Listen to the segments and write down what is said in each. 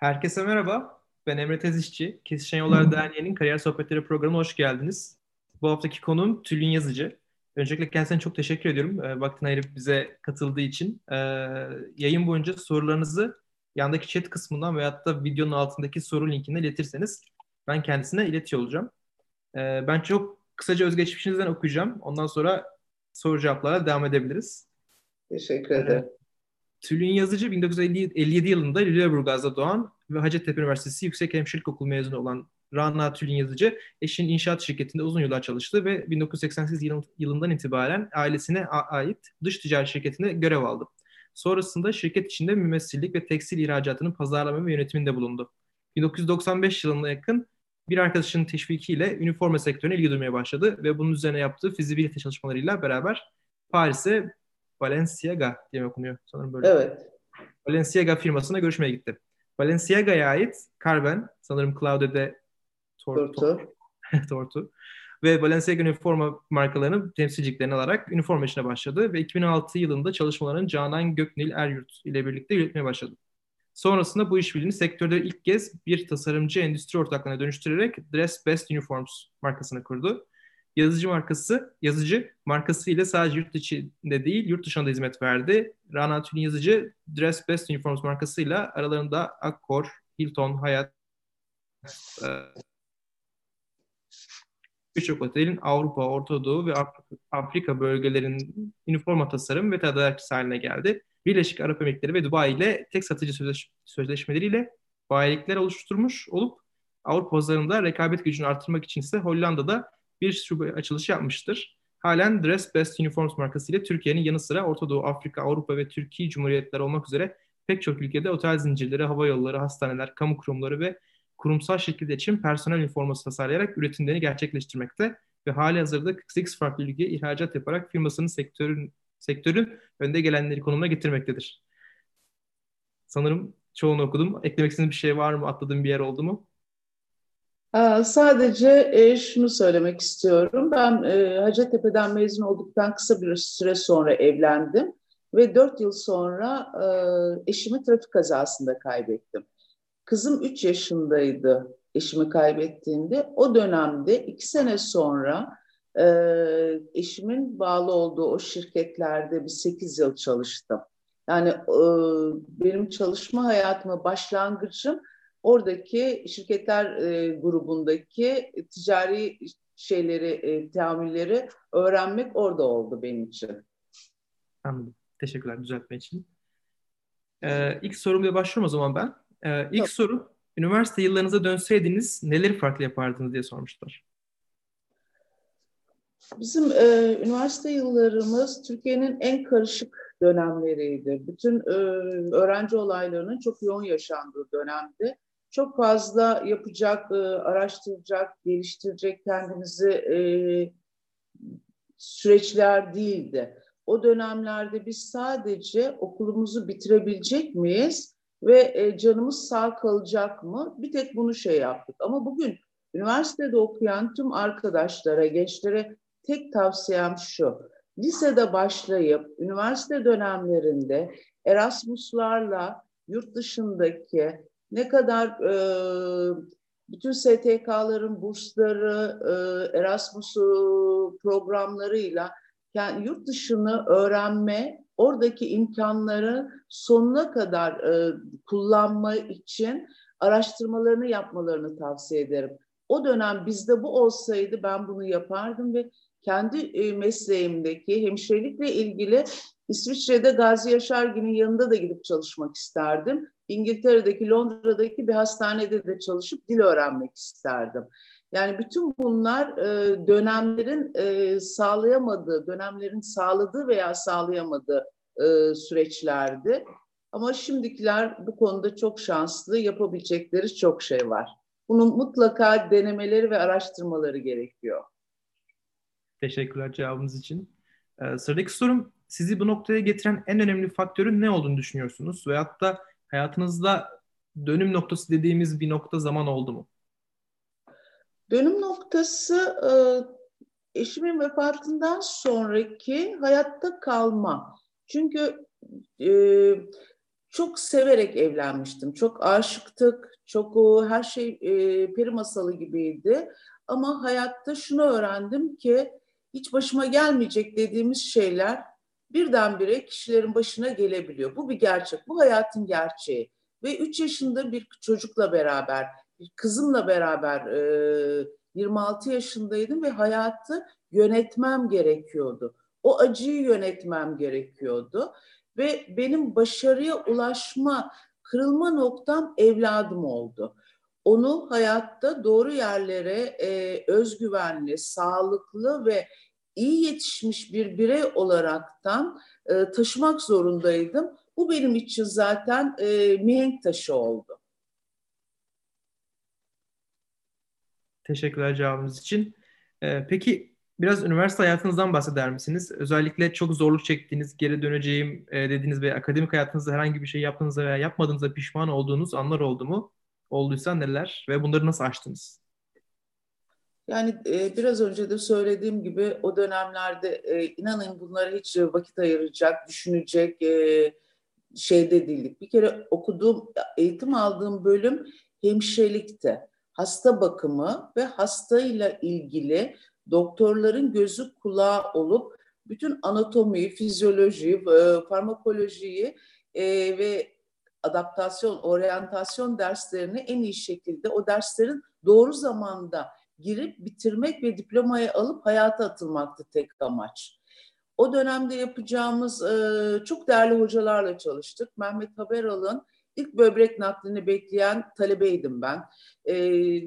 Herkese merhaba. Ben Emre Tezişçi. Kesişen Yollar Derneği'nin Kariyer Sohbetleri programına hoş geldiniz. Bu haftaki konuğum Tülin Yazıcı. Öncelikle kendisine çok teşekkür ediyorum. E, vaktini ayırıp bize katıldığı için. E, yayın boyunca sorularınızı yandaki chat kısmından veyahut da videonun altındaki soru linkine iletirseniz ben kendisine iletiyor olacağım. E, ben çok kısaca özgeçmişinizden okuyacağım. Ondan sonra soru cevaplara devam edebiliriz. Teşekkür ederim. Tülin Yazıcı 1957 yılında Lüleburgaz'da doğan ve Hacettepe Üniversitesi Yüksek Hemşirelik Okulu mezunu olan Rana Tülin Yazıcı eşinin inşaat şirketinde uzun yıllar çalıştı ve 1988 yılından itibaren ailesine ait dış ticaret şirketinde görev aldı. Sonrasında şirket içinde mümessillik ve tekstil ihracatının pazarlama ve yönetiminde bulundu. 1995 yılına yakın bir arkadaşının teşvikiyle üniforma sektörüne ilgi duymaya başladı ve bunun üzerine yaptığı fizibilite çalışmalarıyla beraber Paris'e Balenciaga diye okunuyor sanırım böyle. Evet. Balenciaga firmasına görüşmeye gitti. Balenciaga'ya ait Carven, sanırım Claude'de Tortu. Tortu. ve Balenciaga üniforma markalarının temsilciliklerini alarak üniforma işine başladı ve 2006 yılında çalışmalarını Canan Göknil Eryurt ile birlikte yürütmeye başladı. Sonrasında bu işbirliğini sektörde ilk kez bir tasarımcı endüstri ortaklığına dönüştürerek Dress Best Uniforms markasını kurdu yazıcı markası, yazıcı markası ile sadece yurt içinde değil, yurt dışında da hizmet verdi. Rana Tülin yazıcı Dress Best Uniforms markasıyla aralarında Accor, Hilton, Hayat, e, birçok otelin Avrupa, Orta Doğu ve Afrika bölgelerinin üniforma tasarım ve tedarikçisi haline geldi. Birleşik Arap Emirlikleri ve Dubai ile tek satıcı sözleş sözleşmeleriyle bayilikler oluşturmuş olup Avrupa pazarında rekabet gücünü artırmak için ise Hollanda'da bir şube açılışı yapmıştır. Halen Dress Best Uniforms markasıyla Türkiye'nin yanı sıra Orta Doğu, Afrika, Avrupa ve Türkiye Cumhuriyetleri olmak üzere pek çok ülkede otel zincirleri, hava yolları, hastaneler, kamu kurumları ve kurumsal şekilde için personel üniforması tasarlayarak üretimlerini gerçekleştirmekte ve hali hazırda 48 farklı ülkeye ihracat yaparak firmasının sektörün, sektörün önde gelenleri konumuna getirmektedir. Sanırım çoğunu okudum. Eklemek istediğiniz bir şey var mı? Atladığım bir yer oldu mu? Ee, sadece e, şunu söylemek istiyorum. Ben e, Hacettepe'den mezun olduktan kısa bir süre sonra evlendim ve dört yıl sonra e, eşimi trafik kazasında kaybettim. Kızım üç yaşındaydı eşimi kaybettiğinde. O dönemde iki sene sonra eşimin bağlı olduğu o şirketlerde bir sekiz yıl çalıştım. Yani benim çalışma hayatıma başlangıcım oradaki şirketler e, grubundaki ticari şeyleri, e, teamülleri öğrenmek orada oldu benim için. Anladım. Teşekkürler düzeltme için. Ee, ilk sorumla başlıyorum o zaman ben. Ee, ilk Yok. soru, üniversite yıllarınıza dönseydiniz neleri farklı yapardınız diye sormuşlar. Bizim e, üniversite yıllarımız Türkiye'nin en karışık dönemleriydi. Bütün e, öğrenci olaylarının çok yoğun yaşandığı dönemdi çok fazla yapacak, e, araştıracak, geliştirecek kendimizi e, süreçler değildi. O dönemlerde biz sadece okulumuzu bitirebilecek miyiz ve e, canımız sağ kalacak mı? Bir tek bunu şey yaptık. Ama bugün üniversitede okuyan tüm arkadaşlara, gençlere tek tavsiyem şu. Lisede başlayıp üniversite dönemlerinde Erasmus'larla yurt dışındaki ne kadar e, bütün STK'ların bursları, e, Erasmus programlarıyla yani yurt dışını öğrenme, oradaki imkanları sonuna kadar e, kullanma için araştırmalarını yapmalarını tavsiye ederim. O dönem bizde bu olsaydı ben bunu yapardım ve kendi e, mesleğimdeki hemşirelikle ilgili İsviçre'de Gazi Yaşargil'in yanında da gidip çalışmak isterdim. İngiltere'deki, Londra'daki bir hastanede de çalışıp dil öğrenmek isterdim. Yani bütün bunlar e, dönemlerin e, sağlayamadığı, dönemlerin sağladığı veya sağlayamadığı e, süreçlerdi. Ama şimdikiler bu konuda çok şanslı, yapabilecekleri çok şey var. Bunun mutlaka denemeleri ve araştırmaları gerekiyor. Teşekkürler cevabınız için. Ee, sıradaki sorum, sizi bu noktaya getiren en önemli faktörün ne olduğunu düşünüyorsunuz? Veyahut da hayatınızda dönüm noktası dediğimiz bir nokta zaman oldu mu? Dönüm noktası e, eşimin vefatından sonraki hayatta kalma. Çünkü e, çok severek evlenmiştim. Çok aşıktık. Çok her şey e, peri masalı gibiydi. Ama hayatta şunu öğrendim ki hiç başıma gelmeyecek dediğimiz şeyler birdenbire kişilerin başına gelebiliyor. Bu bir gerçek. Bu hayatın gerçeği. Ve 3 yaşında bir çocukla beraber, bir kızımla beraber e, 26 yaşındaydım ve hayatı yönetmem gerekiyordu. O acıyı yönetmem gerekiyordu ve benim başarıya ulaşma, kırılma noktam evladım oldu. Onu hayatta doğru yerlere e, özgüvenli, sağlıklı ve iyi yetişmiş bir birey olaraktan e, taşımak zorundaydım. Bu benim için zaten e, mihenk taşı oldu. Teşekkürler cevabınız için. Ee, peki biraz üniversite hayatınızdan bahseder misiniz? Özellikle çok zorluk çektiğiniz, geri döneceğim e, dediğiniz ve akademik hayatınızda herhangi bir şey yaptığınızda veya yapmadığınızda pişman olduğunuz anlar oldu mu? Olduysa neler ve bunları nasıl aştınız? Yani e, biraz önce de söylediğim gibi o dönemlerde e, inanın bunlara hiç vakit ayıracak, düşünecek e, şeyde değildik. Bir kere okuduğum, eğitim aldığım bölüm hemşirelikti. Hasta bakımı ve hastayla ilgili doktorların gözü kulağı olup bütün anatomiyi, fizyolojiyi, e, farmakolojiyi e, ve adaptasyon, oryantasyon derslerini en iyi şekilde o derslerin doğru zamanda girip bitirmek ve diplomayı alıp hayata atılmaktı tek amaç. O dönemde yapacağımız e, çok değerli hocalarla çalıştık. Mehmet Haberal'ın ilk böbrek naklini bekleyen talebeydim ben. E,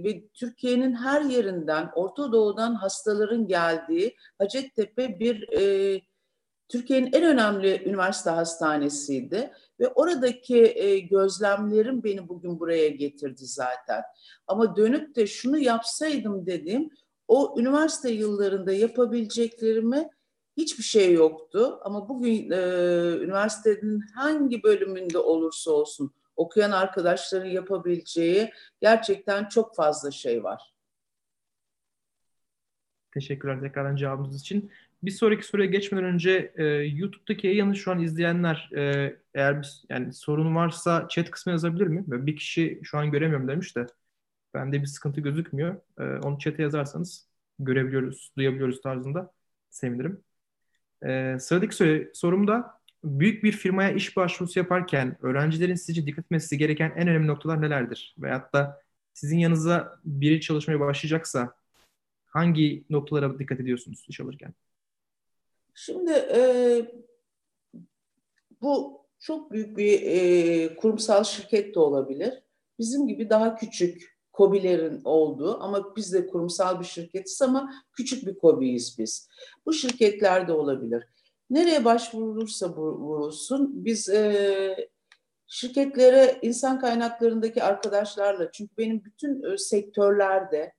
ve Türkiye'nin her yerinden, Orta Doğu'dan hastaların geldiği Hacettepe bir e, Türkiye'nin en önemli üniversite hastanesiydi ve oradaki e, gözlemlerim beni bugün buraya getirdi zaten. Ama dönüp de şunu yapsaydım dediğim o üniversite yıllarında yapabileceklerimi hiçbir şey yoktu. Ama bugün e, üniversitenin hangi bölümünde olursa olsun okuyan arkadaşların yapabileceği gerçekten çok fazla şey var. Teşekkürler tekrardan cevabınız için. Bir sonraki soruya geçmeden önce e, YouTube'daki yayını şu an izleyenler e, eğer bir yani sorun varsa chat kısmına yazabilir mi? Bir kişi şu an göremiyorum demiş de bende bir sıkıntı gözükmüyor. E, onu chat'e yazarsanız görebiliyoruz, duyabiliyoruz tarzında sevinirim. E, sıradaki soru, sorum da büyük bir firmaya iş başvurusu yaparken öğrencilerin sizce dikkat etmesi gereken en önemli noktalar nelerdir? Veyahut da sizin yanınıza biri çalışmaya başlayacaksa hangi noktalara dikkat ediyorsunuz iş alırken? Şimdi e, bu çok büyük bir e, kurumsal şirket de olabilir. Bizim gibi daha küçük kobilerin olduğu ama biz de kurumsal bir şirketiz ama küçük bir kobiyiz biz. Bu şirketlerde olabilir. Nereye başvurulursa vurulsun biz e, şirketlere insan kaynaklarındaki arkadaşlarla çünkü benim bütün e, sektörlerde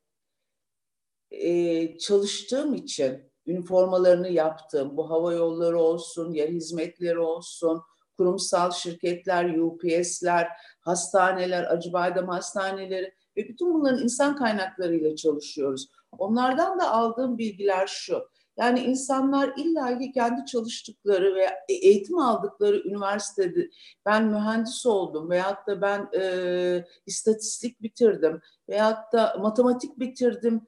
e, çalıştığım için üniformalarını yaptım. Bu hava yolları olsun, yer hizmetleri olsun, kurumsal şirketler, UPS'ler, hastaneler, Acıbadem hastaneleri ve bütün bunların insan kaynaklarıyla çalışıyoruz. Onlardan da aldığım bilgiler şu. Yani insanlar illa ki kendi çalıştıkları veya e, eğitim aldıkları üniversitede ben mühendis oldum veyahut da ben e, istatistik bitirdim veyahut da matematik bitirdim.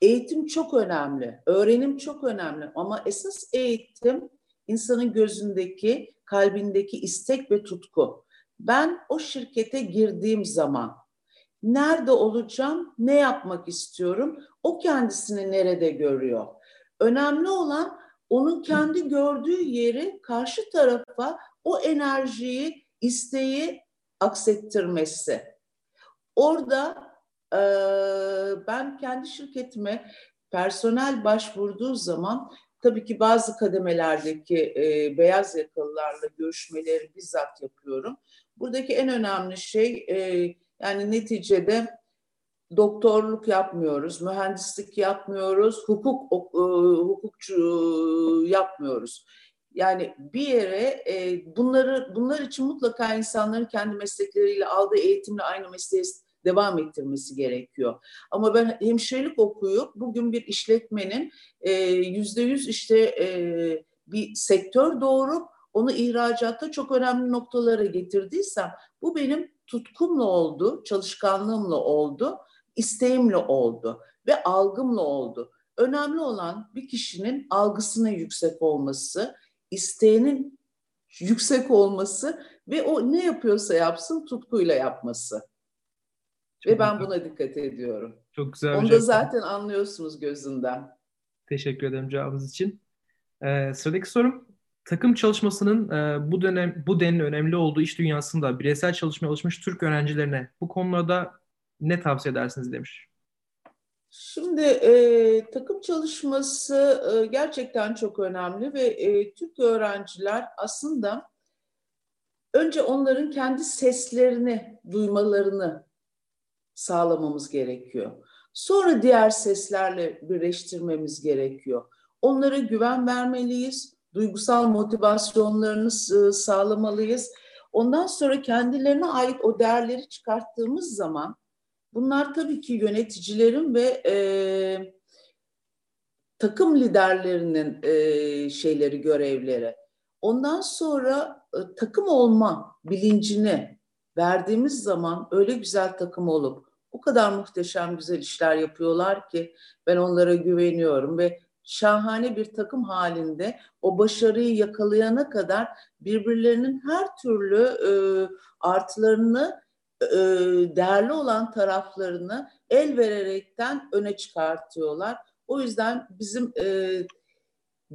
Eğitim çok önemli, öğrenim çok önemli ama esas eğitim insanın gözündeki, kalbindeki istek ve tutku. Ben o şirkete girdiğim zaman nerede olacağım, ne yapmak istiyorum, o kendisini nerede görüyor. Önemli olan onun kendi gördüğü yeri karşı tarafa o enerjiyi, isteği aksettirmesi. Orada e, ben kendi şirketime personel başvurduğu zaman tabii ki bazı kademelerdeki e, beyaz yakalılarla görüşmeleri bizzat yapıyorum. Buradaki en önemli şey e, yani neticede doktorluk yapmıyoruz, mühendislik yapmıyoruz, hukuk e, hukukçu yapmıyoruz. Yani bir yere e, bunları bunlar için mutlaka insanların kendi meslekleriyle aldığı eğitimle aynı mesleği devam ettirmesi gerekiyor. Ama ben hemşirelik okuyup bugün bir işletmenin e, yüzde yüz işte bir sektör doğurup onu ihracatta çok önemli noktalara getirdiysem bu benim tutkumla oldu, çalışkanlığımla oldu, isteğimle oldu ve algımla oldu. Önemli olan bir kişinin algısının yüksek olması, isteğinin yüksek olması ve o ne yapıyorsa yapsın tutkuyla yapması. Çok ve ben buna dikkat ediyorum. Çok güzel. Onu da zaten anlıyorsunuz gözünden. Teşekkür ederim cevabınız için. Ee, sıradaki sorum takım çalışmasının e, bu dönem bu denli önemli olduğu iş dünyasında bireysel çalışmaya alışmış Türk öğrencilerine bu konularda ne tavsiye edersiniz demiş. Şimdi e, takım çalışması e, gerçekten çok önemli ve e, Türk öğrenciler aslında önce onların kendi seslerini duymalarını sağlamamız gerekiyor. Sonra diğer seslerle birleştirmemiz gerekiyor. Onlara güven vermeliyiz, duygusal motivasyonlarını sağlamalıyız. Ondan sonra kendilerine ait o değerleri çıkarttığımız zaman bunlar tabii ki yöneticilerin ve e, takım liderlerinin e, şeyleri, görevleri. Ondan sonra e, takım olma bilincini verdiğimiz zaman öyle güzel takım olup o kadar muhteşem güzel işler yapıyorlar ki ben onlara güveniyorum ve şahane bir takım halinde o başarıyı yakalayana kadar birbirlerinin her türlü e, artılarını e, değerli olan taraflarını el vererekten öne çıkartıyorlar. O yüzden bizim e,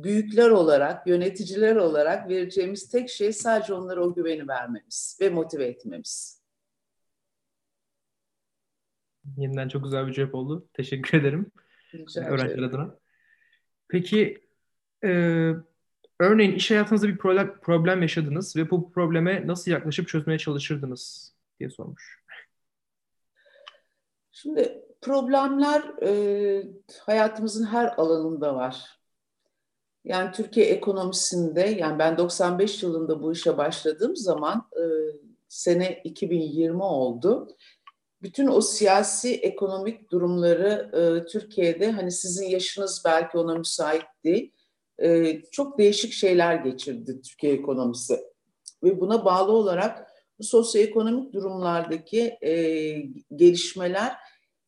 büyükler olarak, yöneticiler olarak vereceğimiz tek şey sadece onlara o güveni vermemiz ve motive etmemiz. Yeniden çok güzel bir cevap oldu. Teşekkür ederim. Öğrenciler adına. Peki e, örneğin iş hayatınızda bir problem, problem yaşadınız ve bu probleme nasıl yaklaşıp çözmeye çalışırdınız diye sormuş. Şimdi problemler e, hayatımızın her alanında var. Yani Türkiye ekonomisinde, yani ben 95 yılında bu işe başladığım zaman e, sene 2020 oldu. Bütün o siyasi ekonomik durumları e, Türkiye'de hani sizin yaşınız belki ona müsait değil. E, çok değişik şeyler geçirdi Türkiye ekonomisi. Ve buna bağlı olarak bu sosyoekonomik durumlardaki e, gelişmeler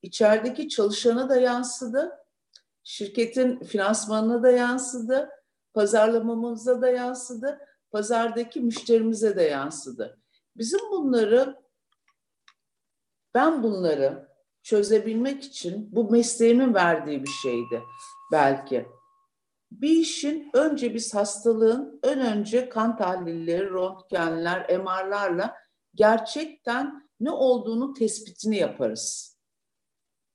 içerideki çalışana da yansıdı, şirketin finansmanına da yansıdı, pazarlamamıza da yansıdı, pazardaki müşterimize de yansıdı. Bizim bunları, ben bunları çözebilmek için bu mesleğimin verdiği bir şeydi belki. Bir işin önce biz hastalığın ön önce kan tahlilleri, röntgenler, MR'larla gerçekten ne olduğunu tespitini yaparız.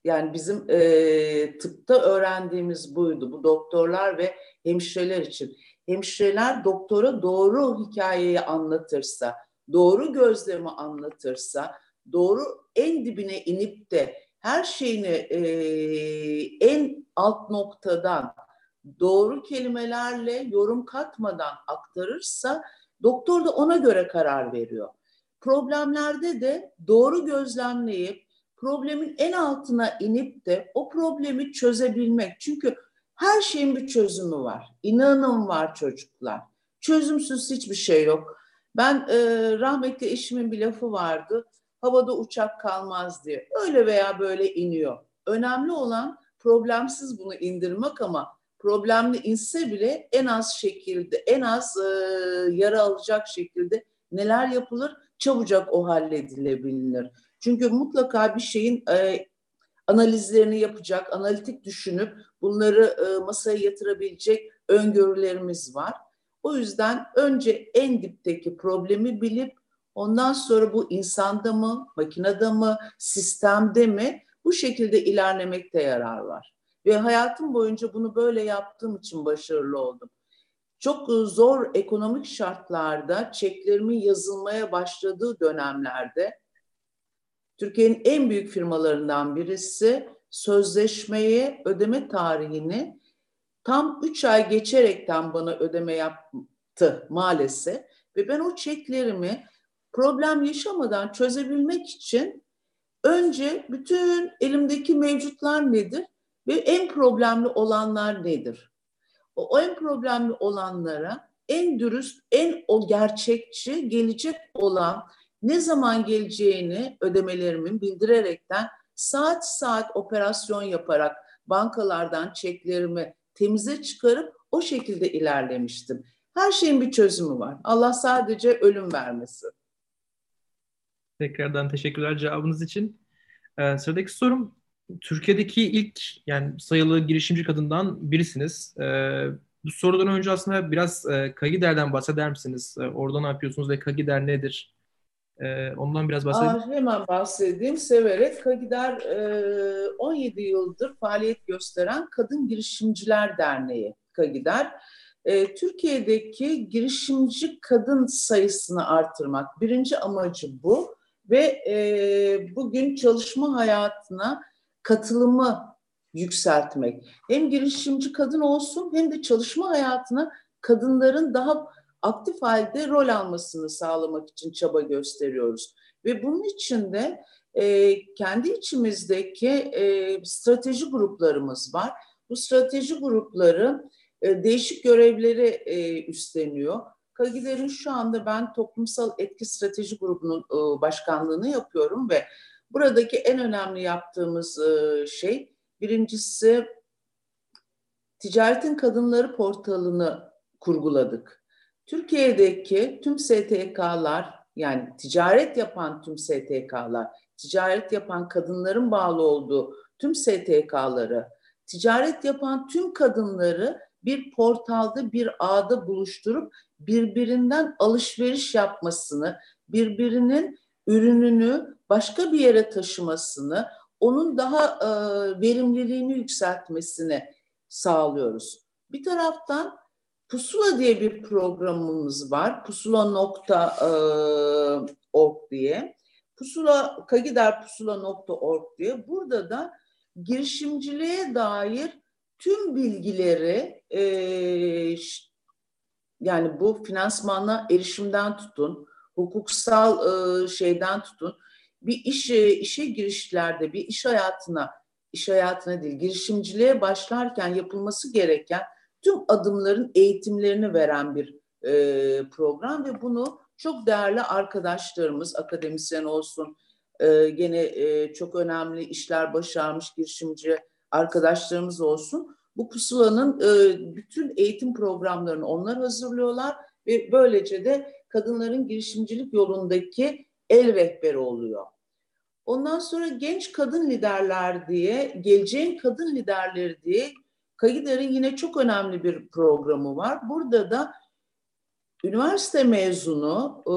Yani bizim e, tıpta öğrendiğimiz buydu. Bu doktorlar ve hemşireler için. Hemşireler doktora doğru hikayeyi anlatırsa, doğru gözlemi anlatırsa, doğru en dibine inip de her şeyini e, en alt noktadan doğru kelimelerle yorum katmadan aktarırsa doktor da ona göre karar veriyor. Problemlerde de doğru gözlemleyip problemin en altına inip de o problemi çözebilmek. Çünkü her şeyin bir çözümü var. İnanın var çocuklar. Çözümsüz hiçbir şey yok. Ben e, rahmetli eşimin bir lafı vardı. Havada uçak kalmaz diye. Öyle veya böyle iniyor. Önemli olan problemsiz bunu indirmek ama problemli inse bile en az şekilde, en az e, yara alacak şekilde neler yapılır? Çabucak o halledilebilir. Çünkü mutlaka bir şeyin e, analizlerini yapacak, analitik düşünüp bunları e, masaya yatırabilecek öngörülerimiz var. O yüzden önce en dipteki problemi bilip ondan sonra bu insanda mı, makinede mi, sistemde mi bu şekilde ilerlemekte yarar var. Ve hayatım boyunca bunu böyle yaptığım için başarılı oldum. Çok zor ekonomik şartlarda çeklerimin yazılmaya başladığı dönemlerde Türkiye'nin en büyük firmalarından birisi sözleşmeye ödeme tarihini tam üç ay geçerekten bana ödeme yaptı maalesef. Ve ben o çeklerimi problem yaşamadan çözebilmek için önce bütün elimdeki mevcutlar nedir ve en problemli olanlar nedir? O, o en problemli olanlara en dürüst, en o gerçekçi, gelecek olan ne zaman geleceğini ödemelerimin bildirerekten saat saat operasyon yaparak bankalardan çeklerimi temize çıkarıp o şekilde ilerlemiştim. Her şeyin bir çözümü var. Allah sadece ölüm vermesin. Tekrardan teşekkürler cevabınız için. Ee, sıradaki sorum Türkiye'deki ilk yani sayılı girişimci kadından birisiniz. Ee, bu sorudan önce aslında biraz e, Kagider'den bahseder misiniz? E, orada ne yapıyorsunuz ve Kagider nedir? E, ondan biraz bahsedin. Aa, hemen bahsedeyim severek. Kagider e, 17 yıldır faaliyet gösteren Kadın Girişimciler Derneği Kagider. E, Türkiye'deki girişimci kadın sayısını artırmak birinci amacı bu ve e, bugün çalışma hayatına katılımı yükseltmek. Hem girişimci kadın olsun hem de çalışma hayatına kadınların daha aktif halde rol almasını sağlamak için çaba gösteriyoruz. Ve bunun için de e, kendi içimizdeki e, strateji gruplarımız var. Bu strateji grupları e, değişik görevleri e, üstleniyor. Kagider'in şu anda ben toplumsal etki strateji grubunun e, başkanlığını yapıyorum ve buradaki en önemli yaptığımız e, şey birincisi Ticaretin Kadınları portalını kurguladık. Türkiye'deki tüm STK'lar yani ticaret yapan tüm STK'lar, ticaret yapan kadınların bağlı olduğu tüm STK'ları, ticaret yapan tüm kadınları bir portalda, bir ağda buluşturup birbirinden alışveriş yapmasını, birbirinin ürününü başka bir yere taşımasını, onun daha e, verimliliğini yükseltmesini sağlıyoruz. Bir taraftan Pusula diye bir programımız var. Pusula.org diye. Pusula, kagiderpusula.org diye. Burada da girişimciliğe dair tüm bilgileri e, yani bu finansmana erişimden tutun, hukuksal e, şeyden tutun, bir iş işe girişlerde, bir iş hayatına, iş hayatına değil, girişimciliğe başlarken yapılması gereken tüm adımların eğitimlerini veren bir e, program ve bunu çok değerli arkadaşlarımız, akademisyen olsun, e, gene e, çok önemli işler başarmış girişimci arkadaşlarımız olsun. Bu pusulanın e, bütün eğitim programlarını onlar hazırlıyorlar ve böylece de kadınların girişimcilik yolundaki el rehberi oluyor. Ondan sonra genç kadın liderler diye, geleceğin kadın liderleri diye Kagider'in yine çok önemli bir programı var. Burada da üniversite mezunu e,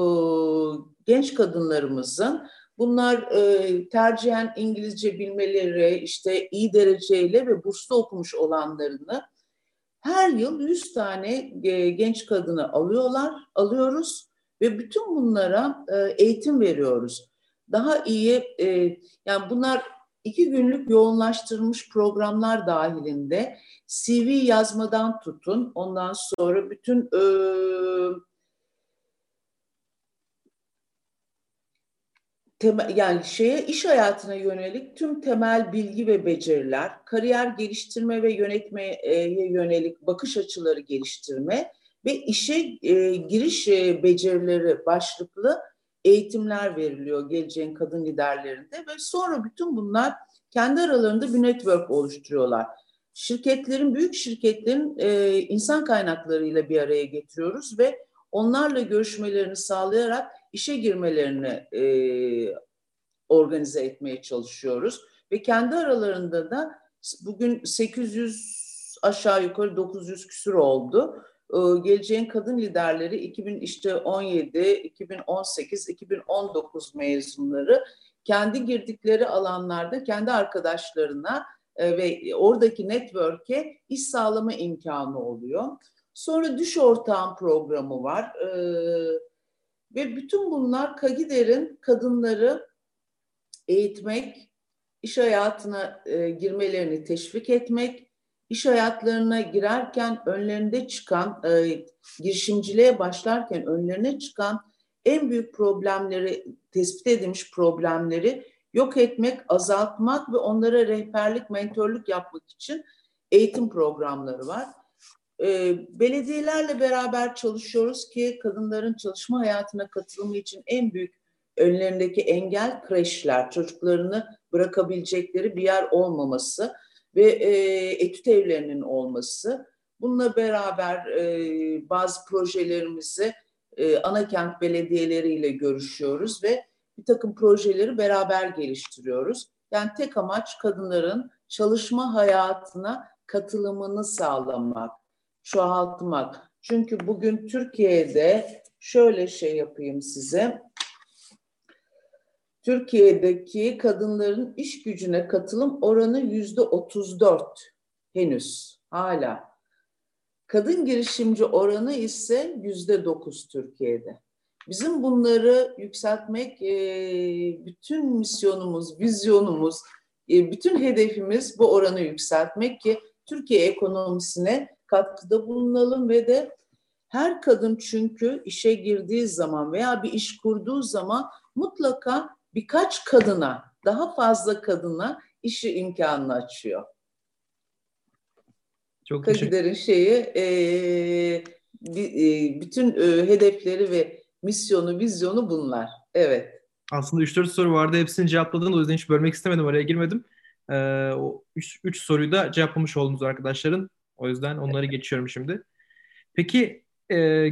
genç kadınlarımızın bunlar e, tercihen İngilizce bilmeleri, işte iyi dereceyle ve burslu okumuş olanlarını her yıl 100 tane e, genç kadını alıyorlar, alıyoruz ve bütün bunlara e, eğitim veriyoruz. Daha iyi, e, yani bunlar iki günlük yoğunlaştırılmış programlar dahilinde CV yazmadan tutun, ondan sonra bütün e, temel, yani şeye iş hayatına yönelik tüm temel bilgi ve beceriler, kariyer geliştirme ve yönetmeye yönelik bakış açıları geliştirme ve işe e, giriş e, becerileri başlıklı eğitimler veriliyor geleceğin kadın liderlerinde ve sonra bütün bunlar kendi aralarında bir network oluşturuyorlar. Şirketlerin, büyük şirketlerin e, insan kaynaklarıyla bir araya getiriyoruz ve onlarla görüşmelerini sağlayarak işe girmelerini e, organize etmeye çalışıyoruz. Ve kendi aralarında da bugün 800 aşağı yukarı 900 küsur oldu. Ee, geleceğin kadın liderleri 2017, 2018, 2019 mezunları kendi girdikleri alanlarda kendi arkadaşlarına e, ve oradaki network'e iş sağlama imkanı oluyor. Sonra Düş Ortağım programı var. Ee, ve bütün bunlar Kagider'in kadınları eğitmek, iş hayatına e, girmelerini teşvik etmek, iş hayatlarına girerken önlerinde çıkan, e, girişimciliğe başlarken önlerine çıkan en büyük problemleri, tespit edilmiş problemleri yok etmek, azaltmak ve onlara rehberlik, mentorluk yapmak için eğitim programları var. e, belediyelerle beraber çalışıyoruz ki kadınların çalışma hayatına katılımı için en büyük önlerindeki engel kreşler, çocuklarını bırakabilecekleri bir yer olmaması ve e, etüt evlerinin olması. Bununla beraber e, bazı projelerimizi e, ana kent belediyeleriyle görüşüyoruz ve bir takım projeleri beraber geliştiriyoruz. Yani tek amaç kadınların çalışma hayatına katılımını sağlamak, çoğaltmak. Çünkü bugün Türkiye'de şöyle şey yapayım size. Türkiye'deki kadınların iş gücüne katılım oranı yüzde 34 henüz hala. Kadın girişimci oranı ise yüzde 9 Türkiye'de. Bizim bunları yükseltmek bütün misyonumuz, vizyonumuz, bütün hedefimiz bu oranı yükseltmek ki Türkiye ekonomisine katkıda bulunalım ve de her kadın çünkü işe girdiği zaman veya bir iş kurduğu zaman mutlaka birkaç kadına, daha fazla kadına işi imkanını açıyor. Çok Kagider'in şeyi e, e, bütün e, hedefleri ve misyonu, vizyonu bunlar. Evet. Aslında 3-4 soru vardı. Hepsini cevapladın. O yüzden hiç bölmek istemedim. Araya girmedim. Ee, o 3 soruyu da cevaplamış oldunuz arkadaşların. O yüzden onları geçiyorum şimdi. Peki e,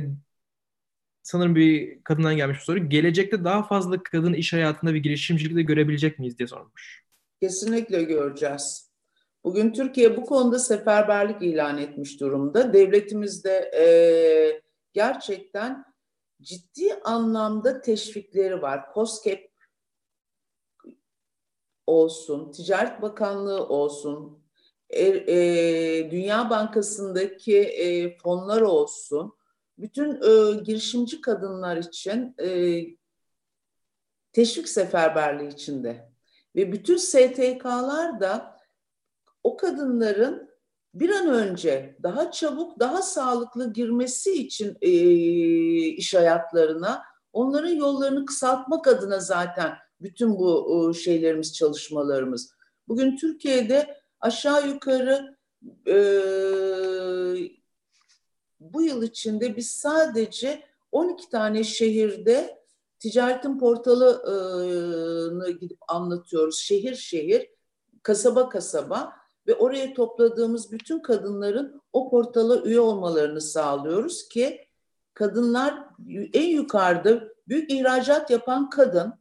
sanırım bir kadından gelmiş bir soru. Gelecekte daha fazla kadın iş hayatında bir girişimcilikte görebilecek miyiz diye sormuş. Kesinlikle göreceğiz. Bugün Türkiye bu konuda seferberlik ilan etmiş durumda. Devletimiz de e, gerçekten ciddi anlamda teşvikleri var. COSGAP olsun, Ticaret Bakanlığı olsun, e, e, Dünya Bankası'ndaki e, fonlar olsun, bütün e, girişimci kadınlar için e, teşvik seferberliği içinde ve bütün STK'lar da o kadınların bir an önce daha çabuk, daha sağlıklı girmesi için e, iş hayatlarına, onların yollarını kısaltmak adına zaten bütün bu e, şeylerimiz, çalışmalarımız. Bugün Türkiye'de aşağı yukarı e, bu yıl içinde biz sadece 12 tane şehirde ticaretin portalını gidip anlatıyoruz. Şehir şehir, kasaba kasaba ve oraya topladığımız bütün kadınların o portala üye olmalarını sağlıyoruz ki kadınlar en yukarıda büyük ihracat yapan kadın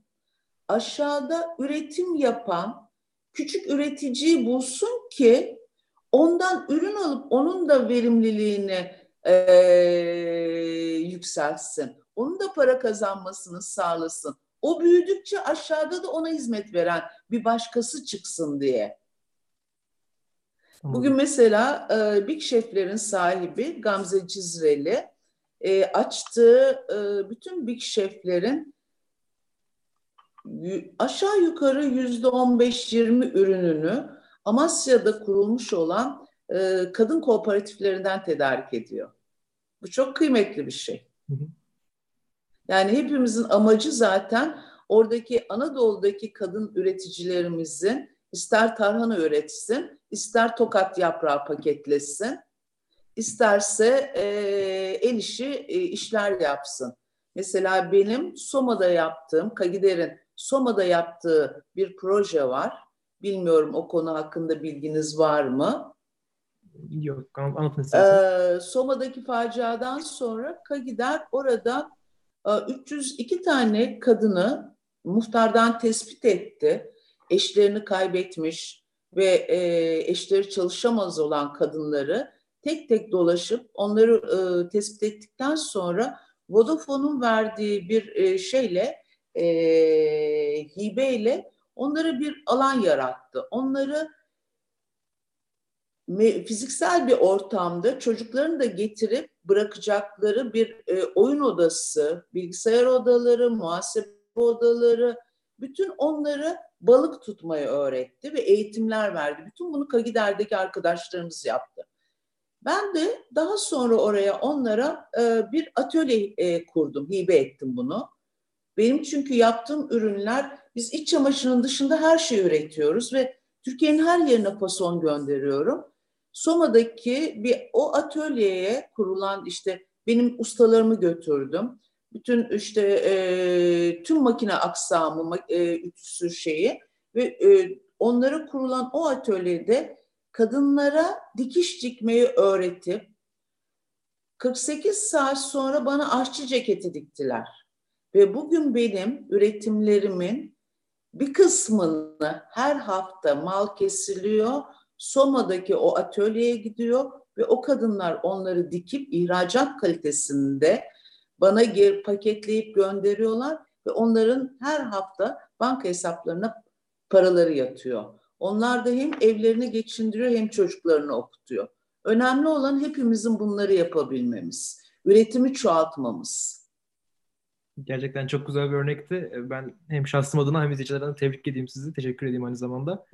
aşağıda üretim yapan küçük üreticiyi bulsun ki ondan ürün alıp onun da verimliliğini e, yükselsin. Onun da para kazanmasını sağlasın. O büyüdükçe aşağıda da ona hizmet veren bir başkası çıksın diye. Bugün mesela e, Big Chef'lerin sahibi Gamze Cizreli e, açtığı e, bütün Big Chef'lerin aşağı yukarı yüzde on beş yirmi ürününü Amasya'da kurulmuş olan e, kadın kooperatiflerinden tedarik ediyor. Bu çok kıymetli bir şey. Yani hepimizin amacı zaten oradaki Anadolu'daki kadın üreticilerimizin ister tarhana üretsin, ister tokat yaprağı paketlesin, isterse e, el işi e, işler yapsın. Mesela benim Soma'da yaptığım, Kagider'in Soma'da yaptığı bir proje var. Bilmiyorum o konu hakkında bilginiz var mı? Yok, anlatın Ee, Soma'daki faciadan sonra Kagider orada e, 302 tane kadını muhtardan tespit etti. Eşlerini kaybetmiş ve e, eşleri çalışamaz olan kadınları tek tek dolaşıp onları e, tespit ettikten sonra Vodafone'un verdiği bir e, şeyle e, hibeyle onlara bir alan yarattı. Onları fiziksel bir ortamda çocuklarını da getirip bırakacakları bir e, oyun odası, bilgisayar odaları, muhasebe odaları, bütün onları balık tutmayı öğretti ve eğitimler verdi. Bütün bunu Kagider'deki arkadaşlarımız yaptı. Ben de daha sonra oraya onlara e, bir atölye e, kurdum, hibe ettim bunu. Benim çünkü yaptığım ürünler, biz iç çamaşırının dışında her şeyi üretiyoruz ve Türkiye'nin her yerine fason gönderiyorum. Soma'daki bir o atölyeye kurulan işte benim ustalarımı götürdüm. Bütün işte e, tüm makine aksamı, e, ütüsü şeyi ve e, onlara kurulan o atölyede kadınlara dikiş dikmeyi öğretip 48 saat sonra bana aşçı ceketi diktiler. Ve bugün benim üretimlerimin bir kısmını her hafta mal kesiliyor. Soma'daki o atölyeye gidiyor ve o kadınlar onları dikip ihracat kalitesinde bana geri paketleyip gönderiyorlar ve onların her hafta banka hesaplarına paraları yatıyor. Onlar da hem evlerini geçindiriyor hem çocuklarını okutuyor. Önemli olan hepimizin bunları yapabilmemiz, üretimi çoğaltmamız. Gerçekten çok güzel bir örnekti. Ben hem şahsım adına hem izleyiciler adına tebrik edeyim sizi. Teşekkür edeyim aynı zamanda.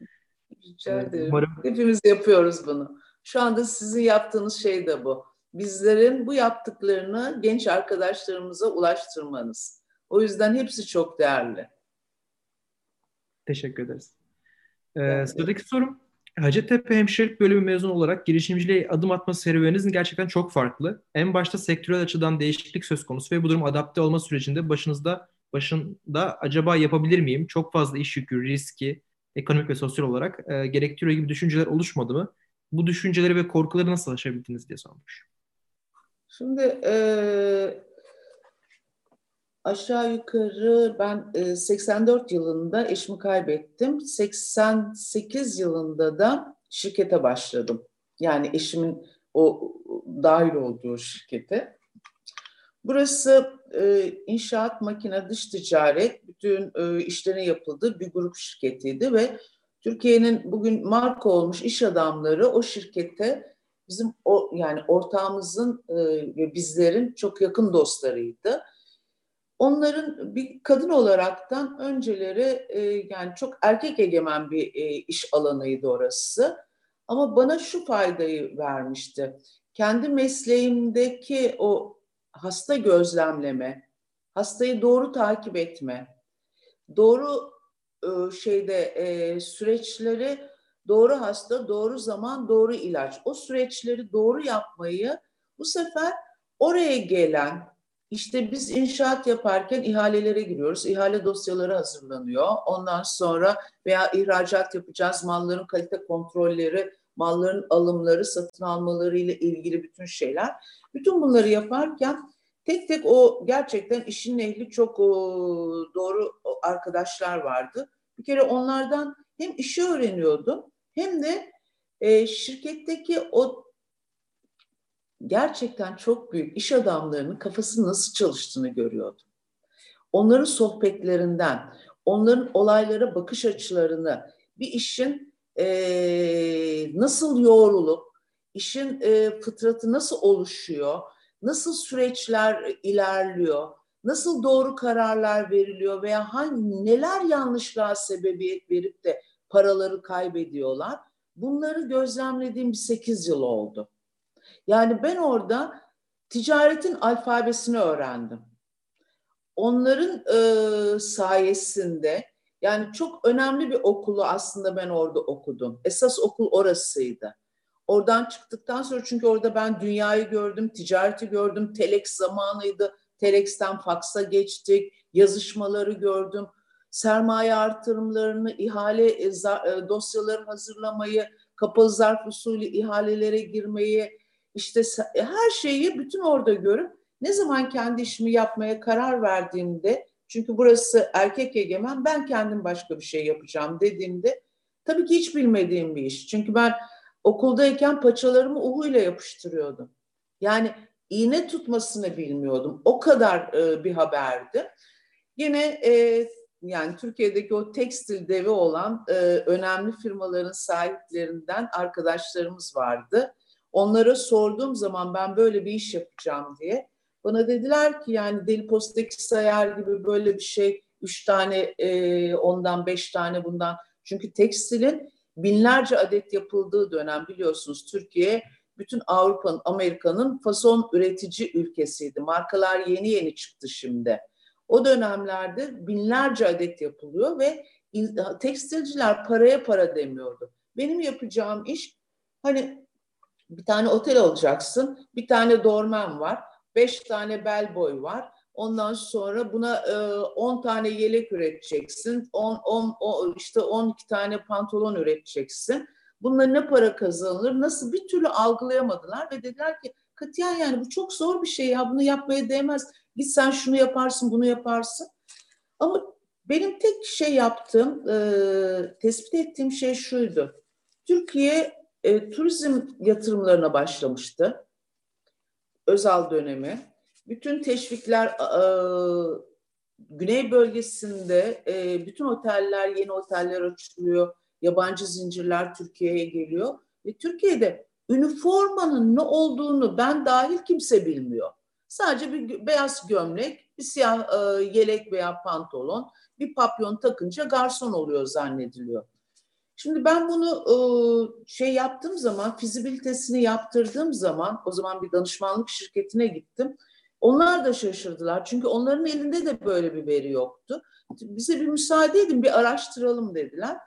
Rica ederim. Umarım... Hepimiz yapıyoruz bunu. Şu anda sizin yaptığınız şey de bu. Bizlerin bu yaptıklarını genç arkadaşlarımıza ulaştırmanız. O yüzden hepsi çok değerli. Teşekkür ederiz. Ee, sıradaki sorum Hacettepe Hemşirelik Bölümü mezun olarak girişimciliğe adım atma serüveninizin gerçekten çok farklı. En başta sektörel açıdan değişiklik söz konusu ve bu durum adapte olma sürecinde başınızda başında acaba yapabilir miyim? Çok fazla iş yükü, riski, ekonomik ve sosyal olarak e, gerektiriyor gibi düşünceler oluşmadı mı? Bu düşünceleri ve korkuları nasıl aşabildiniz diye sormuş. Şimdi e, aşağı yukarı ben 84 e, yılında eşimi kaybettim. 88 yılında da şirkete başladım. Yani eşimin o dahil olduğu şirkete. Burası e, inşaat, makine, dış ticaret, bütün e, işlerin yapıldığı bir grup şirketiydi ve Türkiye'nin bugün marka olmuş iş adamları o şirkette bizim o yani ortağımızın e, ve bizlerin çok yakın dostlarıydı. Onların bir kadın olaraktan önceleri e, yani çok erkek egemen bir e, iş alanıydı orası. Ama bana şu faydayı vermişti. Kendi mesleğimdeki o hasta gözlemleme, hastayı doğru takip etme, doğru e, şeyde e, süreçleri doğru hasta, doğru zaman, doğru ilaç. O süreçleri doğru yapmayı bu sefer oraya gelen işte biz inşaat yaparken ihalelere giriyoruz. İhale dosyaları hazırlanıyor. Ondan sonra veya ihracat yapacağız. Malların kalite kontrolleri, malların alımları, satın almaları ile ilgili bütün şeyler. Bütün bunları yaparken tek tek o gerçekten işin ehli çok doğru arkadaşlar vardı. Bir kere onlardan hem işi öğreniyordum hem de e, şirketteki o gerçekten çok büyük iş adamlarının kafası nasıl çalıştığını görüyordum. Onların sohbetlerinden, onların olaylara bakış açılarını, bir işin e, nasıl yoğrulup, işin e, fıtratı nasıl oluşuyor, nasıl süreçler ilerliyor, nasıl doğru kararlar veriliyor veya hangi neler yanlışlığa sebebiyet verip de paraları kaybediyorlar. Bunları gözlemlediğim bir 8 yıl oldu. Yani ben orada ticaretin alfabesini öğrendim. Onların e, sayesinde yani çok önemli bir okulu aslında ben orada okudum. Esas okul orasıydı. Oradan çıktıktan sonra çünkü orada ben dünyayı gördüm, ticareti gördüm. Telex zamanıydı. Telex'ten faksa geçtik. Yazışmaları gördüm. Sermaye artırımlarını, ihale e, e dosyaları hazırlamayı, kapalı zarf usulü ihalelere girmeyi, işte her şeyi bütün orada görüp ne zaman kendi işimi yapmaya karar verdiğimde çünkü burası erkek egemen ben kendim başka bir şey yapacağım dediğimde tabii ki hiç bilmediğim bir iş. Çünkü ben okuldayken paçalarımı uhuyla yapıştırıyordum. Yani iğne tutmasını bilmiyordum. O kadar e, bir haberdi. Yine e, yani Türkiye'deki o tekstil devi olan e, önemli firmaların sahiplerinden arkadaşlarımız vardı. Onlara sorduğum zaman ben böyle bir iş yapacağım diye bana dediler ki yani deli postaki sayar gibi böyle bir şey üç tane e, ondan beş tane bundan çünkü tekstilin binlerce adet yapıldığı dönem biliyorsunuz Türkiye bütün Avrupa'nın, Amerika'nın fason üretici ülkesiydi. Markalar yeni yeni çıktı şimdi. O dönemlerde binlerce adet yapılıyor ve tekstilciler paraya para demiyordu. Benim yapacağım iş hani Bir tane otel alacaksın, bir tane dormen var, beş tane bellboy var. Ondan sonra buna 10 e, tane yelek üreteceksin, 10, 10, işte 12 tane pantolon üreteceksin. Bununla ne para kazanılır, nasıl bir türlü algılayamadılar ve dediler ki katiyen yani bu çok zor bir şey ya bunu yapmaya değmez. Git sen şunu yaparsın, bunu yaparsın. Ama benim tek şey yaptığım, e, tespit ettiğim şey şuydu. Türkiye e, turizm yatırımlarına başlamıştı. Özal dönemi. Bütün teşvikler e, Güney bölgesinde e, bütün oteller, yeni oteller açılıyor. Yabancı zincirler Türkiye'ye geliyor. Ve Türkiye'de üniformanın ne olduğunu ben dahil kimse bilmiyor. Sadece bir beyaz gömlek, bir siyah e, yelek veya pantolon, bir papyon takınca garson oluyor zannediliyor. Şimdi ben bunu e, şey yaptığım zaman, fizibilitesini yaptırdığım zaman, o zaman bir danışmanlık şirketine gittim. Onlar da şaşırdılar. Çünkü onların elinde de böyle bir veri yoktu. Bize bir müsaade edin, bir araştıralım dediler.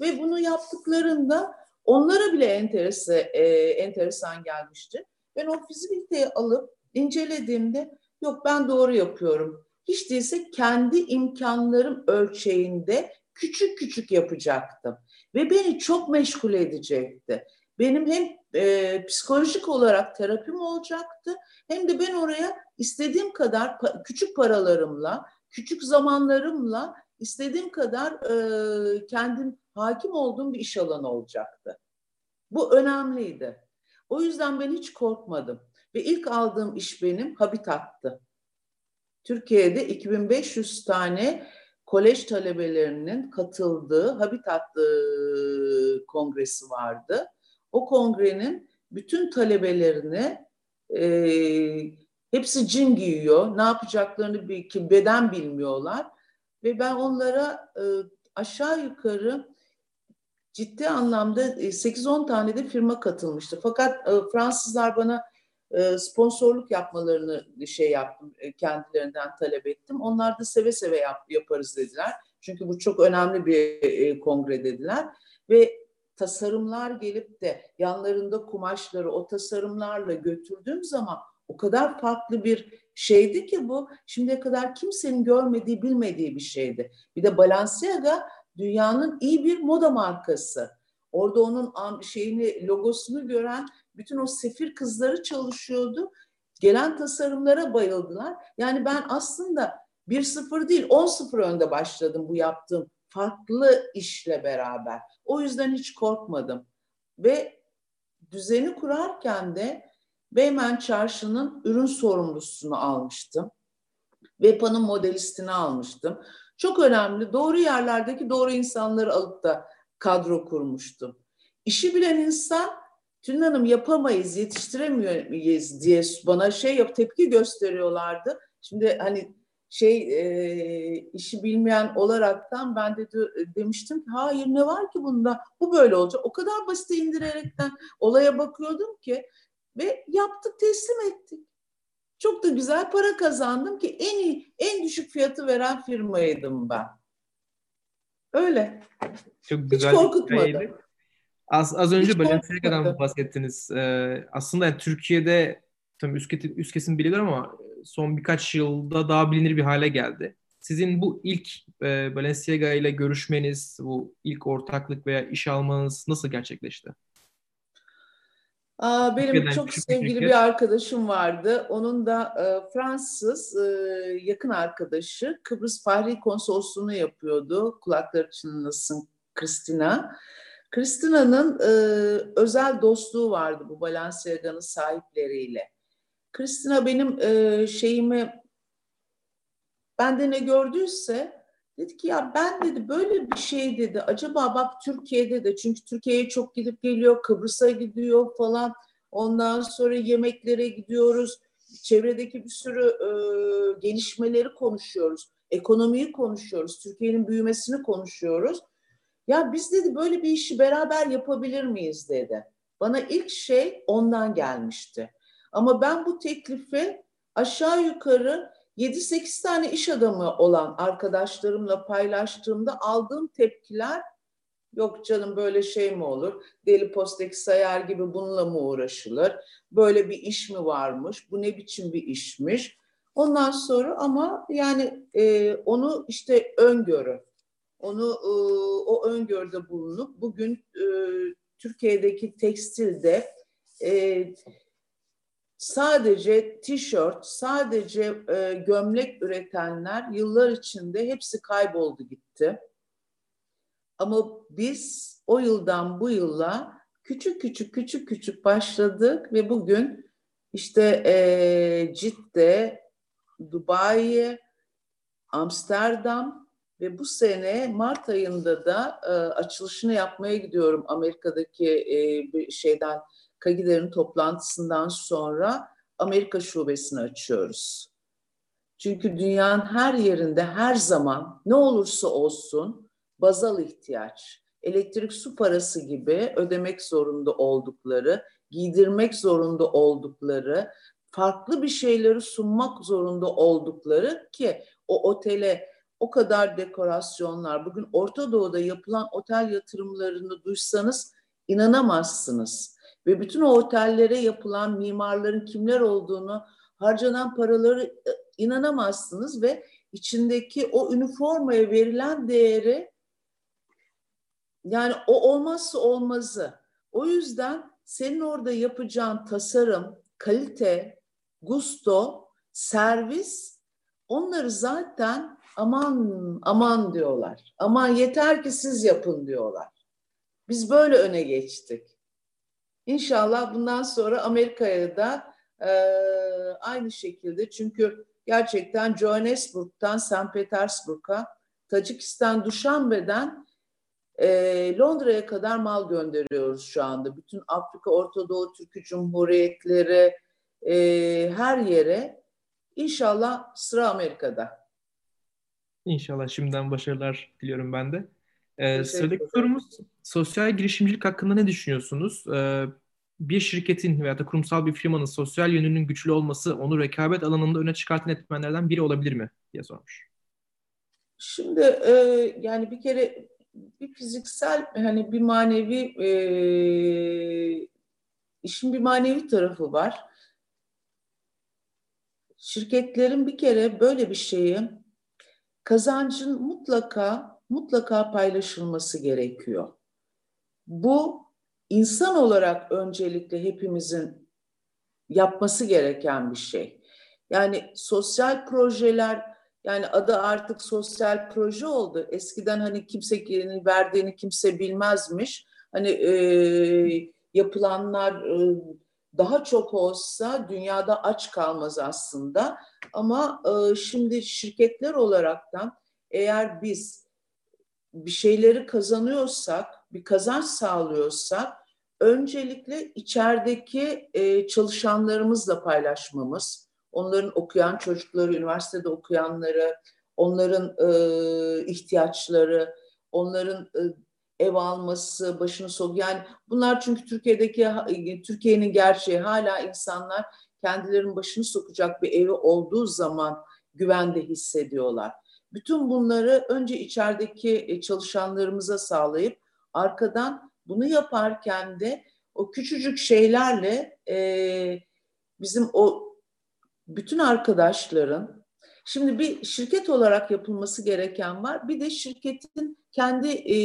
Ve bunu yaptıklarında onlara bile enterese, e, enteresan gelmişti. Ben o fizibiliteyi alıp incelediğimde yok ben doğru yapıyorum. Hiç değilse kendi imkanlarım ölçeğinde küçük küçük yapacaktım. Ve beni çok meşgul edecekti. Benim hem e, psikolojik olarak terapim olacaktı hem de ben oraya istediğim kadar pa- küçük paralarımla, küçük zamanlarımla istediğim kadar e, kendim hakim olduğum bir iş alanı olacaktı. Bu önemliydi. O yüzden ben hiç korkmadım. Ve ilk aldığım iş benim Habitat'tı. Türkiye'de 2500 tane kolej talebelerinin katıldığı Habitat kongresi vardı. O kongrenin bütün talebelerini e, hepsi cin giyiyor. Ne yapacaklarını bir, ki beden bilmiyorlar. Ve ben onlara e, aşağı yukarı ciddi anlamda 8-10 e, tane de firma katılmıştı. Fakat e, Fransızlar bana e, sponsorluk yapmalarını şey yaptım, kendilerinden talep ettim. Onlar da seve seve yap, yaparız dediler. Çünkü bu çok önemli bir kongre dediler. Ve tasarımlar gelip de yanlarında kumaşları o tasarımlarla götürdüğüm zaman o kadar farklı bir şeydi ki bu şimdiye kadar kimsenin görmediği bilmediği bir şeydi. Bir de Balenciaga dünyanın iyi bir moda markası. Orada onun şeyini logosunu gören bütün o sefir kızları çalışıyordu. Gelen tasarımlara bayıldılar. Yani ben aslında bir sıfır değil on sıfır önde başladım bu yaptığım farklı işle beraber. O yüzden hiç korkmadım. Ve düzeni kurarken de Beymen Çarşı'nın ürün sorumlusunu almıştım. VEPA'nın modelistini almıştım. Çok önemli doğru yerlerdeki doğru insanları alıp da kadro kurmuştum. İşi bilen insan Tülin Hanım yapamayız, yetiştiremiyoruz diye bana şey yap tepki gösteriyorlardı. Şimdi hani şey e, işi bilmeyen olaraktan ben de demiştim ki hayır ne var ki bunda bu böyle olacak. O kadar basit indirerekten olaya bakıyordum ki ve yaptık teslim ettik. Çok da güzel para kazandım ki en iyi, en düşük fiyatı veren firmaydım ben. Öyle. Çok güzel Hiç korkutmadı. Az, az önce Balenciaga'dan bahsettiniz. Ee, aslında yani Türkiye'de tabii üst, kesim, üst kesim bilinir ama son birkaç yılda daha bilinir bir hale geldi. Sizin bu ilk e, Balenciaga ile görüşmeniz, bu ilk ortaklık veya iş almanız nasıl gerçekleşti? Aa, benim Türkiye'den çok sevgili bir arkadaşım vardı. Onun da e, Fransız e, yakın arkadaşı Kıbrıs Fahri Konsolosluğunu yapıyordu. Kulakları çınlasın Kristina. Kristina'nın e, özel dostluğu vardı bu Balenciaga'nın sahipleriyle. Kristina benim e, şeyimi bende ne gördüyse dedi ki ya ben dedi böyle bir şey dedi. Acaba bak Türkiye'de de çünkü Türkiye'ye çok gidip geliyor, Kıbrıs'a gidiyor falan. Ondan sonra yemeklere gidiyoruz. Çevredeki bir sürü e, gelişmeleri konuşuyoruz. Ekonomiyi konuşuyoruz. Türkiye'nin büyümesini konuşuyoruz. Ya biz dedi böyle bir işi beraber yapabilir miyiz dedi. Bana ilk şey ondan gelmişti. Ama ben bu teklifi aşağı yukarı 7-8 tane iş adamı olan arkadaşlarımla paylaştığımda aldığım tepkiler Yok canım böyle şey mi olur? Deli posteki sayar gibi bununla mı uğraşılır? Böyle bir iş mi varmış? Bu ne biçim bir işmiş? Ondan sonra ama yani e, onu işte öngörü, onu e, o öngörüde bulunup bugün e, Türkiye'deki tekstilde e, sadece tişört, sadece e, gömlek üretenler yıllar içinde hepsi kayboldu gitti. Ama biz o yıldan bu yılla küçük küçük küçük küçük başladık ve bugün işte e, Cidde, Dubai, Amsterdam ve bu sene Mart ayında da e, açılışını yapmaya gidiyorum Amerika'daki e, şeyden Kagider'in toplantısından sonra Amerika şubesini açıyoruz. Çünkü dünyanın her yerinde her zaman ne olursa olsun bazal ihtiyaç, elektrik su parası gibi ödemek zorunda oldukları, giydirmek zorunda oldukları, farklı bir şeyleri sunmak zorunda oldukları ki o otele o kadar dekorasyonlar, bugün Orta Doğu'da yapılan otel yatırımlarını duysanız inanamazsınız. Ve bütün o otellere yapılan mimarların kimler olduğunu, harcanan paraları e, inanamazsınız ve içindeki o üniformaya verilen değeri yani o olmazsa olmazı. O yüzden senin orada yapacağın tasarım, kalite, gusto, servis onları zaten aman aman diyorlar. Aman yeter ki siz yapın diyorlar. Biz böyle öne geçtik. İnşallah bundan sonra Amerika'ya da e, aynı şekilde çünkü gerçekten Johannesburg'dan St. Petersburg'a, Tacikistan Duşanbe'den e, Londra'ya kadar mal gönderiyoruz şu anda. Bütün Afrika, Orta Doğu, Türkiye Cumhuriyetleri, e, her yere. İnşallah sıra Amerika'da. İnşallah şimdiden başarılar diliyorum ben de. Ee, sıradaki sorumuz sosyal girişimcilik hakkında ne düşünüyorsunuz? Ee, bir şirketin veya da kurumsal bir firmanın sosyal yönünün güçlü olması onu rekabet alanında öne çıkartan etmenlerden biri olabilir mi diye sormuş. Şimdi e, yani bir kere bir fiziksel hani bir manevi e, işin bir manevi tarafı var. Şirketlerin bir kere böyle bir şeyi kazancın mutlaka mutlaka paylaşılması gerekiyor. Bu insan olarak öncelikle hepimizin yapması gereken bir şey. Yani sosyal projeler yani adı artık sosyal proje oldu. Eskiden hani kimse verdiğini kimse bilmezmiş. Hani e, yapılanlar e, daha çok olsa dünyada aç kalmaz aslında. Ama e, şimdi şirketler olaraktan eğer biz bir şeyleri kazanıyorsak, bir kazanç sağlıyorsak öncelikle içerideki e, çalışanlarımızla paylaşmamız, onların okuyan çocukları, üniversitede okuyanları, onların e, ihtiyaçları, onların e, ev alması, başını sok yani bunlar çünkü Türkiye'deki Türkiye'nin gerçeği hala insanlar kendilerinin başını sokacak bir evi olduğu zaman güvende hissediyorlar. Bütün bunları önce içerideki e, çalışanlarımıza sağlayıp arkadan bunu yaparken de o küçücük şeylerle e, bizim o bütün arkadaşların şimdi bir şirket olarak yapılması gereken var. Bir de şirketin kendi e,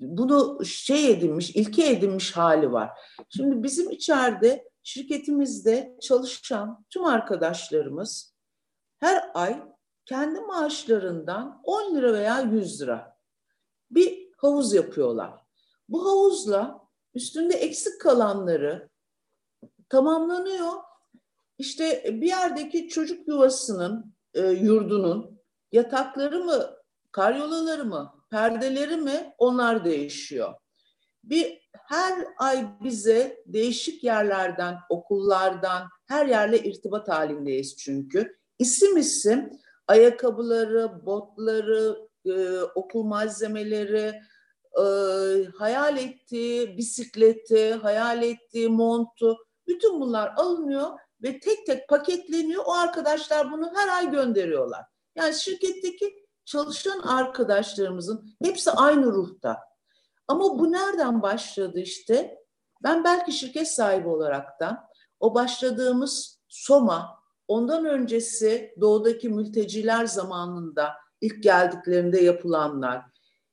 bunu şey edinmiş, ilke edinmiş hali var. Şimdi bizim içeride şirketimizde çalışan tüm arkadaşlarımız her ay kendi maaşlarından 10 lira veya 100 lira bir havuz yapıyorlar. Bu havuzla üstünde eksik kalanları tamamlanıyor işte bir yerdeki çocuk yuvasının, e, yurdunun yatakları mı, karyolaları mı, perdeleri mi onlar değişiyor. Bir her ay bize değişik yerlerden, okullardan, her yerle irtibat halindeyiz çünkü. İsim isim ayakkabıları, botları, e, okul malzemeleri, e, hayal ettiği bisikleti, hayal ettiği montu, bütün bunlar alınıyor ve tek tek paketleniyor. O arkadaşlar bunu her ay gönderiyorlar. Yani şirketteki çalışan arkadaşlarımızın hepsi aynı ruhta. Ama bu nereden başladı işte? Ben belki şirket sahibi olarak da o başladığımız Soma, ondan öncesi doğudaki mülteciler zamanında ilk geldiklerinde yapılanlar,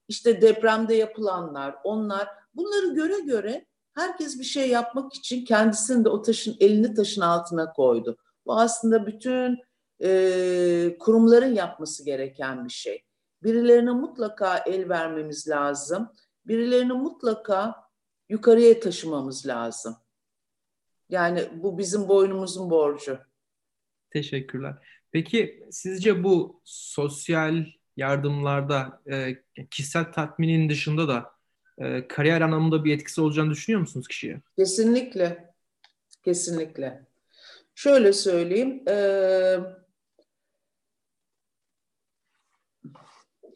işte depremde yapılanlar, onlar bunları göre göre herkes bir şey yapmak için kendisini de o taşın elini taşın altına koydu. Bu aslında bütün e, kurumların yapması gereken bir şey. Birilerine mutlaka el vermemiz lazım. Birilerini mutlaka yukarıya taşımamız lazım. Yani bu bizim boynumuzun borcu. Teşekkürler. Peki sizce bu sosyal yardımlarda e, kişisel tatminin dışında da e, kariyer anlamında bir etkisi olacağını düşünüyor musunuz kişiye? Kesinlikle. Kesinlikle. Şöyle söyleyeyim. E,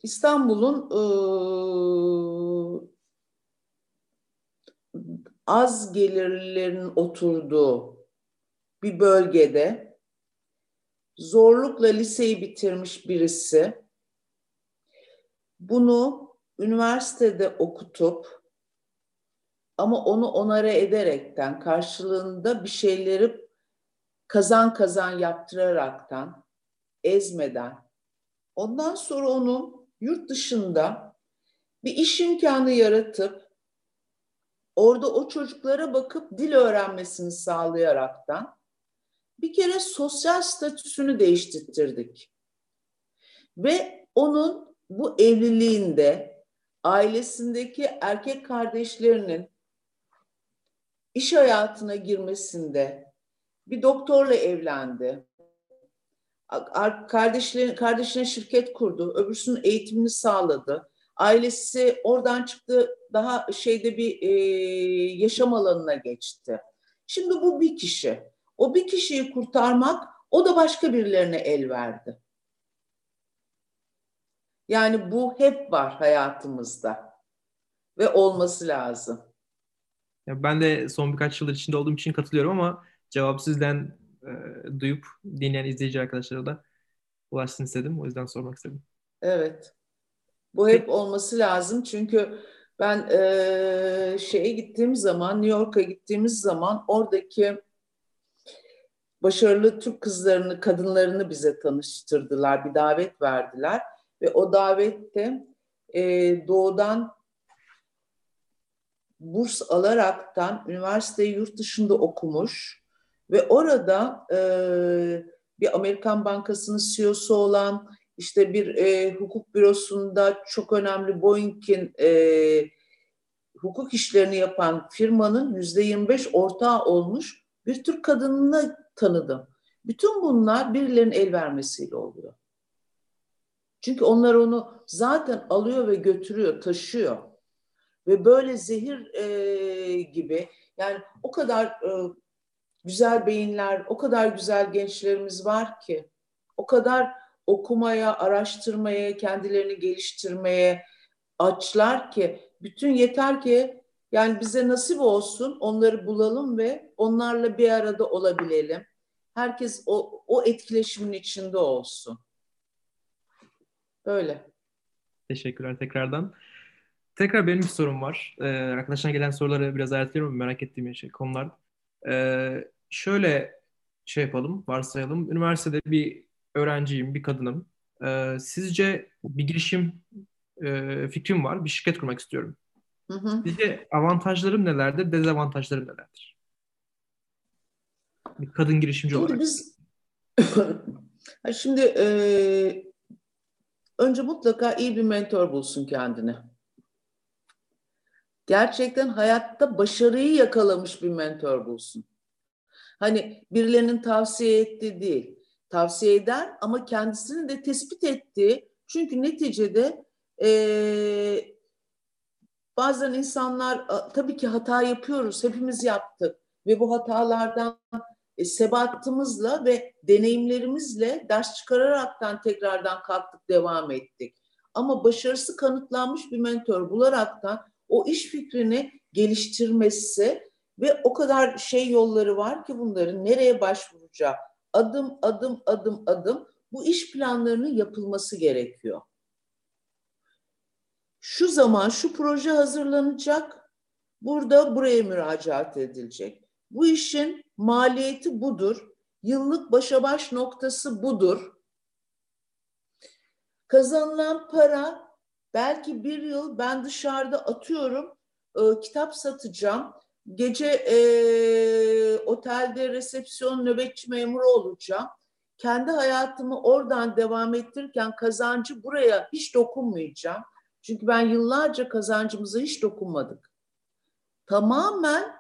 İstanbul'un e, az gelirlerin oturduğu bir bölgede zorlukla liseyi bitirmiş birisi bunu üniversitede okutup ama onu onara ederekten karşılığında bir şeyleri kazan kazan yaptıraraktan ezmeden ondan sonra onun yurt dışında bir iş imkanı yaratıp orada o çocuklara bakıp dil öğrenmesini sağlayaraktan bir kere sosyal statüsünü değiştirdik. Ve onun bu evliliğinde ailesindeki erkek kardeşlerinin iş hayatına girmesinde bir doktorla evlendi. Kardeşlerine, kardeşine şirket kurdu, öbürsünün eğitimini sağladı. Ailesi oradan çıktı, daha şeyde bir e, yaşam alanına geçti. Şimdi bu bir kişi. O bir kişiyi kurtarmak, o da başka birilerine el verdi. Yani bu hep var hayatımızda ve olması lazım. Ya ben de son birkaç yıldır içinde olduğum için katılıyorum ama cevabı sizden e, duyup dinleyen izleyici arkadaşlara da ulaşsın istedim. O yüzden sormak istedim. Evet. Bu hep olması lazım çünkü ben e, şeye gittiğim zaman, New York'a gittiğimiz zaman oradaki başarılı Türk kızlarını, kadınlarını bize tanıştırdılar, bir davet verdiler. Ve o davette e, doğudan burs alaraktan üniversiteyi yurt dışında okumuş ve orada e, bir Amerikan Bankası'nın CEO'su olan işte bir e, hukuk bürosunda çok önemli Boeing'in e, hukuk işlerini yapan firmanın yüzde 25 ortağı olmuş bir Türk kadınını tanıdım. Bütün bunlar birilerinin el vermesiyle oluyor. Çünkü onlar onu zaten alıyor ve götürüyor, taşıyor. Ve böyle zehir e, gibi yani o kadar e, güzel beyinler, o kadar güzel gençlerimiz var ki o kadar okumaya, araştırmaya, kendilerini geliştirmeye açlar ki bütün yeter ki yani bize nasip olsun onları bulalım ve onlarla bir arada olabilelim. Herkes o, o etkileşimin içinde olsun. Böyle. Teşekkürler tekrardan. Tekrar benim bir sorum var. Ee, arkadaşlar gelen soruları biraz ayarlıyorum merak ettiğim şey, konular. Ee, şöyle şey yapalım, varsayalım. Üniversitede bir öğrenciyim, bir kadınım. Ee, sizce bir girişim e, fikrim var, bir şirket kurmak istiyorum. Hı hı. Sizce avantajlarım nelerdir, dezavantajlarım nelerdir? Bir kadın girişimci şimdi olarak. Biz, şimdi e, önce mutlaka iyi bir mentor bulsun kendine. Gerçekten hayatta başarıyı yakalamış bir mentor bulsun. Hani birilerinin tavsiye ettiği değil. Tavsiye eder ama kendisini de tespit ettiği. Çünkü neticede e, bazen insanlar tabii ki hata yapıyoruz. Hepimiz yaptık. Ve bu hatalardan e, sebatımızla ve deneyimlerimizle ders çıkararaktan tekrardan kalktık, devam ettik. Ama başarısı kanıtlanmış bir mentor bularaktan o iş fikrini geliştirmesi ve o kadar şey yolları var ki bunların nereye başvuracağı adım adım adım adım bu iş planlarının yapılması gerekiyor. Şu zaman şu proje hazırlanacak, burada buraya müracaat edilecek. Bu işin maliyeti budur, yıllık başa baş noktası budur. Kazanılan para belki bir yıl ben dışarıda atıyorum, e, kitap satacağım, gece e, otelde resepsiyon nöbetçi memuru olacağım. Kendi hayatımı oradan devam ettirirken kazancı buraya hiç dokunmayacağım. Çünkü ben yıllarca kazancımıza hiç dokunmadık. Tamamen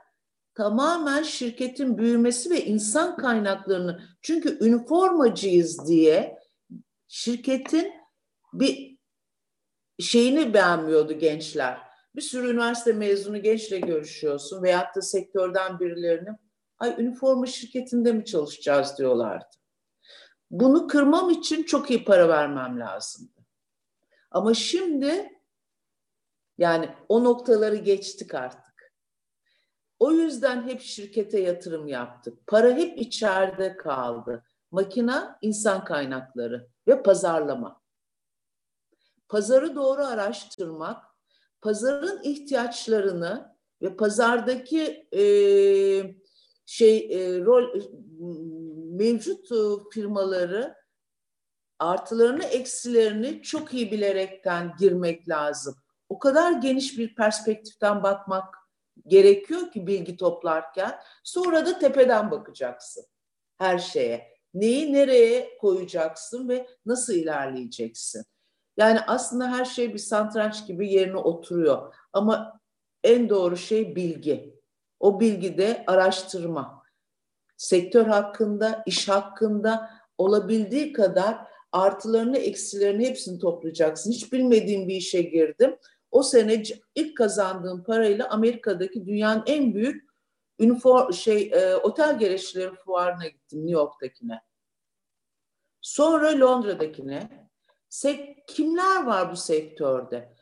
tamamen şirketin büyümesi ve insan kaynaklarını çünkü üniformacıyız diye şirketin bir şeyini beğenmiyordu gençler. Bir sürü üniversite mezunu gençle görüşüyorsun veyahut da sektörden birilerini ay üniforma şirketinde mi çalışacağız diyorlardı. Bunu kırmam için çok iyi para vermem lazımdı. Ama şimdi yani o noktaları geçtik artık. O yüzden hep şirkete yatırım yaptık. Para hep içeride kaldı. Makina, insan kaynakları ve pazarlama. Pazarı doğru araştırmak, pazarın ihtiyaçlarını ve pazardaki e, şey e, rol mevcut firmaları artılarını eksilerini çok iyi bilerekten girmek lazım. O kadar geniş bir perspektiften bakmak gerekiyor ki bilgi toplarken. Sonra da tepeden bakacaksın her şeye. Neyi nereye koyacaksın ve nasıl ilerleyeceksin? Yani aslında her şey bir santranç gibi yerine oturuyor. Ama en doğru şey bilgi. O bilgi de araştırma. Sektör hakkında, iş hakkında olabildiği kadar artılarını, eksilerini hepsini toplayacaksın. Hiç bilmediğim bir işe girdim. O sene ilk kazandığım parayla Amerika'daki dünyanın en büyük üniform şey e, otel gereçleri fuarına gittim New York'takine. Sonra Londra'dakine. Sek kimler var bu sektörde?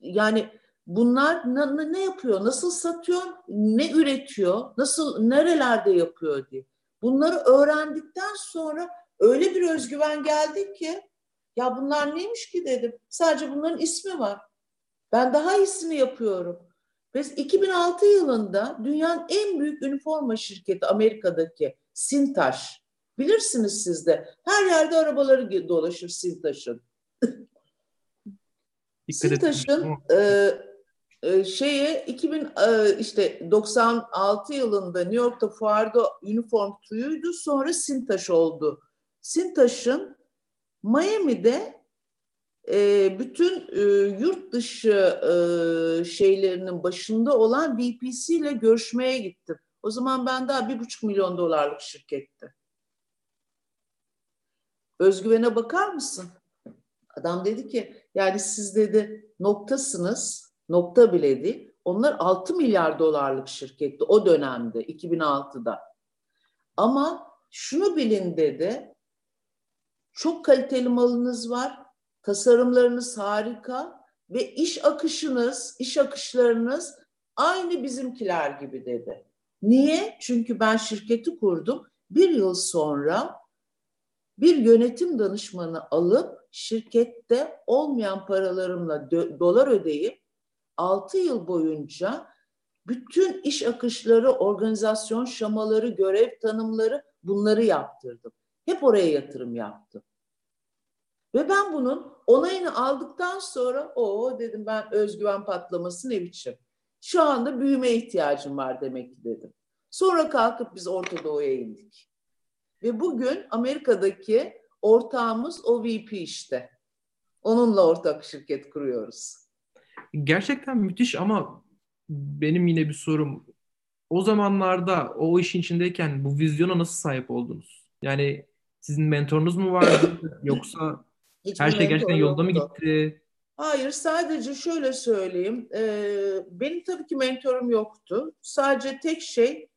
Yani bunlar ne, ne yapıyor? Nasıl satıyor? Ne üretiyor? Nasıl nerelerde yapıyor diye. Bunları öğrendikten sonra öyle bir özgüven geldi ki ya bunlar neymiş ki dedim. Sadece bunların ismi var. Ben daha iyisini yapıyorum. Biz 2006 yılında dünyanın en büyük üniforma şirketi Amerika'daki Sintaş. Bilirsiniz siz de. Her yerde arabaları dolaşır Sintaş'ın. Sintaş'ın e, e, şeye 2000 e, işte 96 yılında New York'ta fuarda uniform tuyuydu. Sonra Sintaş oldu. Sintaş'ın Miami'de e, bütün e, yurt dışı e, şeylerinin başında olan VPC ile görüşmeye gittim. O zaman ben daha bir buçuk milyon dolarlık şirketti. Özgüvene bakar mısın? Adam dedi ki yani siz dedi noktasınız, nokta bile değil. Onlar 6 milyar dolarlık şirketti o dönemde 2006'da. Ama şunu bilin dedi. Çok kaliteli malınız var tasarımlarınız harika ve iş akışınız, iş akışlarınız aynı bizimkiler gibi dedi. Niye? Çünkü ben şirketi kurdum. Bir yıl sonra bir yönetim danışmanı alıp şirkette olmayan paralarımla dolar ödeyip 6 yıl boyunca bütün iş akışları, organizasyon şamaları, görev tanımları bunları yaptırdım. Hep oraya yatırım yaptım. Ve ben bunun onayını aldıktan sonra o dedim ben özgüven patlaması ne biçim. Şu anda büyüme ihtiyacım var demek ki dedim. Sonra kalkıp biz Orta Doğu'ya indik. Ve bugün Amerika'daki ortağımız o VP işte. Onunla ortak şirket kuruyoruz. Gerçekten müthiş ama benim yine bir sorum. O zamanlarda o işin içindeyken bu vizyona nasıl sahip oldunuz? Yani sizin mentorunuz mu vardı yoksa Hiçbir Her şey gerçekten yolda mı gitti? Hayır sadece şöyle söyleyeyim. E, benim tabii ki mentorum yoktu. Sadece tek şey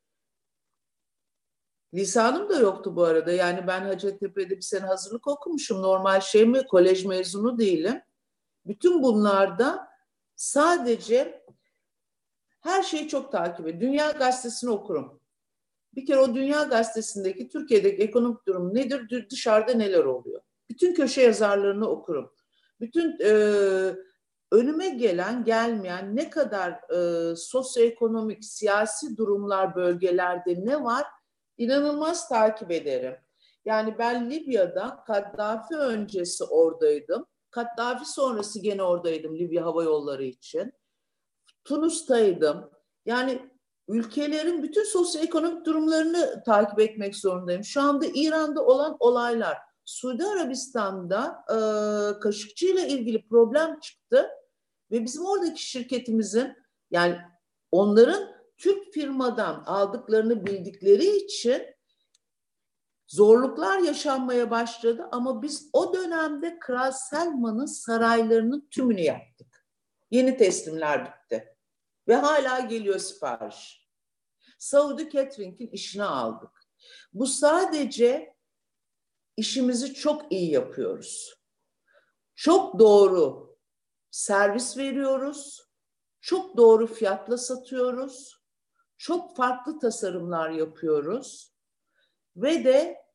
lisanım da yoktu bu arada. Yani ben Hacettepe'de bir sene hazırlık okumuşum. Normal şey mi? Kolej mezunu değilim. Bütün bunlarda sadece her şeyi çok takip ediyorum. Dünya Gazetesi'ni okurum. Bir kere o Dünya Gazetesi'ndeki Türkiye'deki ekonomik durum nedir? Dışarıda neler oluyor? Bütün köşe yazarlarını okurum. Bütün e, önüme gelen gelmeyen ne kadar e, sosyoekonomik siyasi durumlar bölgelerde ne var inanılmaz takip ederim. Yani ben Libya'da Kaddafi öncesi oradaydım. Kaddafi sonrası gene oradaydım Libya Hava Yolları için. Tunus'taydım. Yani ülkelerin bütün sosyoekonomik durumlarını takip etmek zorundayım. Şu anda İran'da olan olaylar, Suudi Arabistan'da e, Kaşıkçı ile ilgili problem çıktı ve bizim oradaki şirketimizin yani onların Türk firmadan aldıklarını bildikleri için zorluklar yaşanmaya başladı ama biz o dönemde Kral Selman'ın saraylarının tümünü yaptık. Yeni teslimler bitti. Ve hala geliyor sipariş. Saudi Catering'in işini aldık. Bu sadece işimizi çok iyi yapıyoruz. Çok doğru servis veriyoruz. Çok doğru fiyatla satıyoruz. Çok farklı tasarımlar yapıyoruz. Ve de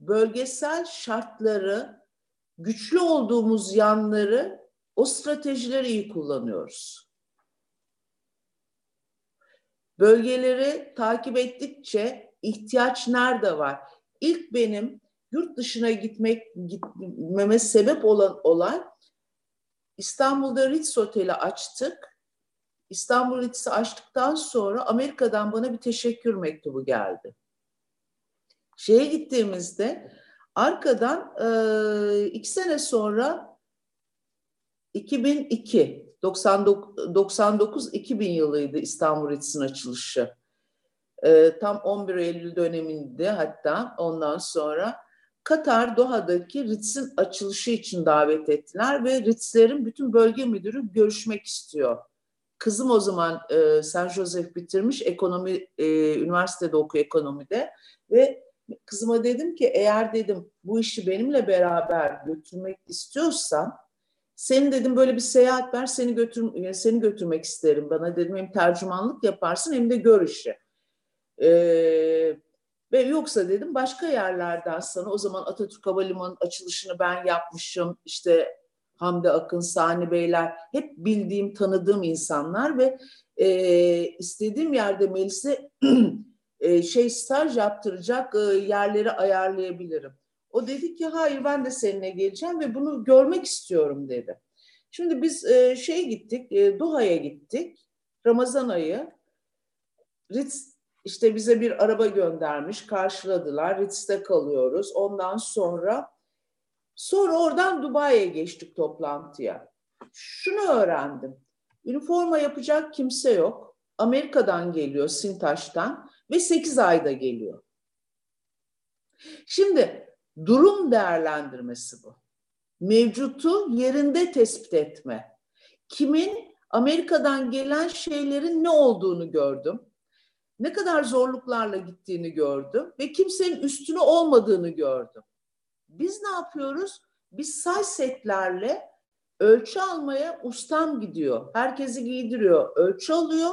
bölgesel şartları, güçlü olduğumuz yanları, o stratejileri iyi kullanıyoruz. Bölgeleri takip ettikçe ihtiyaç nerede var? İlk benim yurt dışına gitmek gitmeme sebep olan olay İstanbul'da Ritz Oteli açtık. İstanbul Ritz'i açtıktan sonra Amerika'dan bana bir teşekkür mektubu geldi. Şeye gittiğimizde arkadan e, iki sene sonra 2002 99-2000 yılıydı İstanbul Ritz'in açılışı. E, tam 11 Eylül döneminde hatta ondan sonra Katar Doha'daki Ritz'in açılışı için davet ettiler ve Ritz'lerin bütün bölge müdürü görüşmek istiyor. Kızım o zaman e, San Josef bitirmiş, ekonomi e, üniversitede okuyor ekonomide ve kızıma dedim ki eğer dedim bu işi benimle beraber götürmek istiyorsan senin dedim böyle bir seyahat ver seni götür seni götürmek isterim bana dedim hem tercümanlık yaparsın hem de gör. Ee, ve yoksa dedim başka yerlerden sana o zaman Atatürk Havalimanı açılışını ben yapmışım işte Hamdi Akın, Sani Beyler hep bildiğim, tanıdığım insanlar ve e, istediğim yerde Melis'e e, şey staj yaptıracak e, yerleri ayarlayabilirim. O dedi ki hayır ben de seninle geleceğim ve bunu görmek istiyorum dedi. Şimdi biz e, şey gittik, e, Doha'ya gittik. Ramazan ayı. Ritz işte bize bir araba göndermiş, karşıladılar. Ritz'te kalıyoruz. Ondan sonra sonra oradan Dubai'ye geçtik toplantıya. Şunu öğrendim. Üniforma yapacak kimse yok. Amerika'dan geliyor, Sintaş'tan ve 8 ayda geliyor. Şimdi durum değerlendirmesi bu. Mevcutu yerinde tespit etme. Kimin Amerika'dan gelen şeylerin ne olduğunu gördüm. Ne kadar zorluklarla gittiğini gördüm ve kimsenin üstüne olmadığını gördüm. Biz ne yapıyoruz? Biz say setlerle ölçü almaya ustam gidiyor. Herkesi giydiriyor, ölçü alıyor.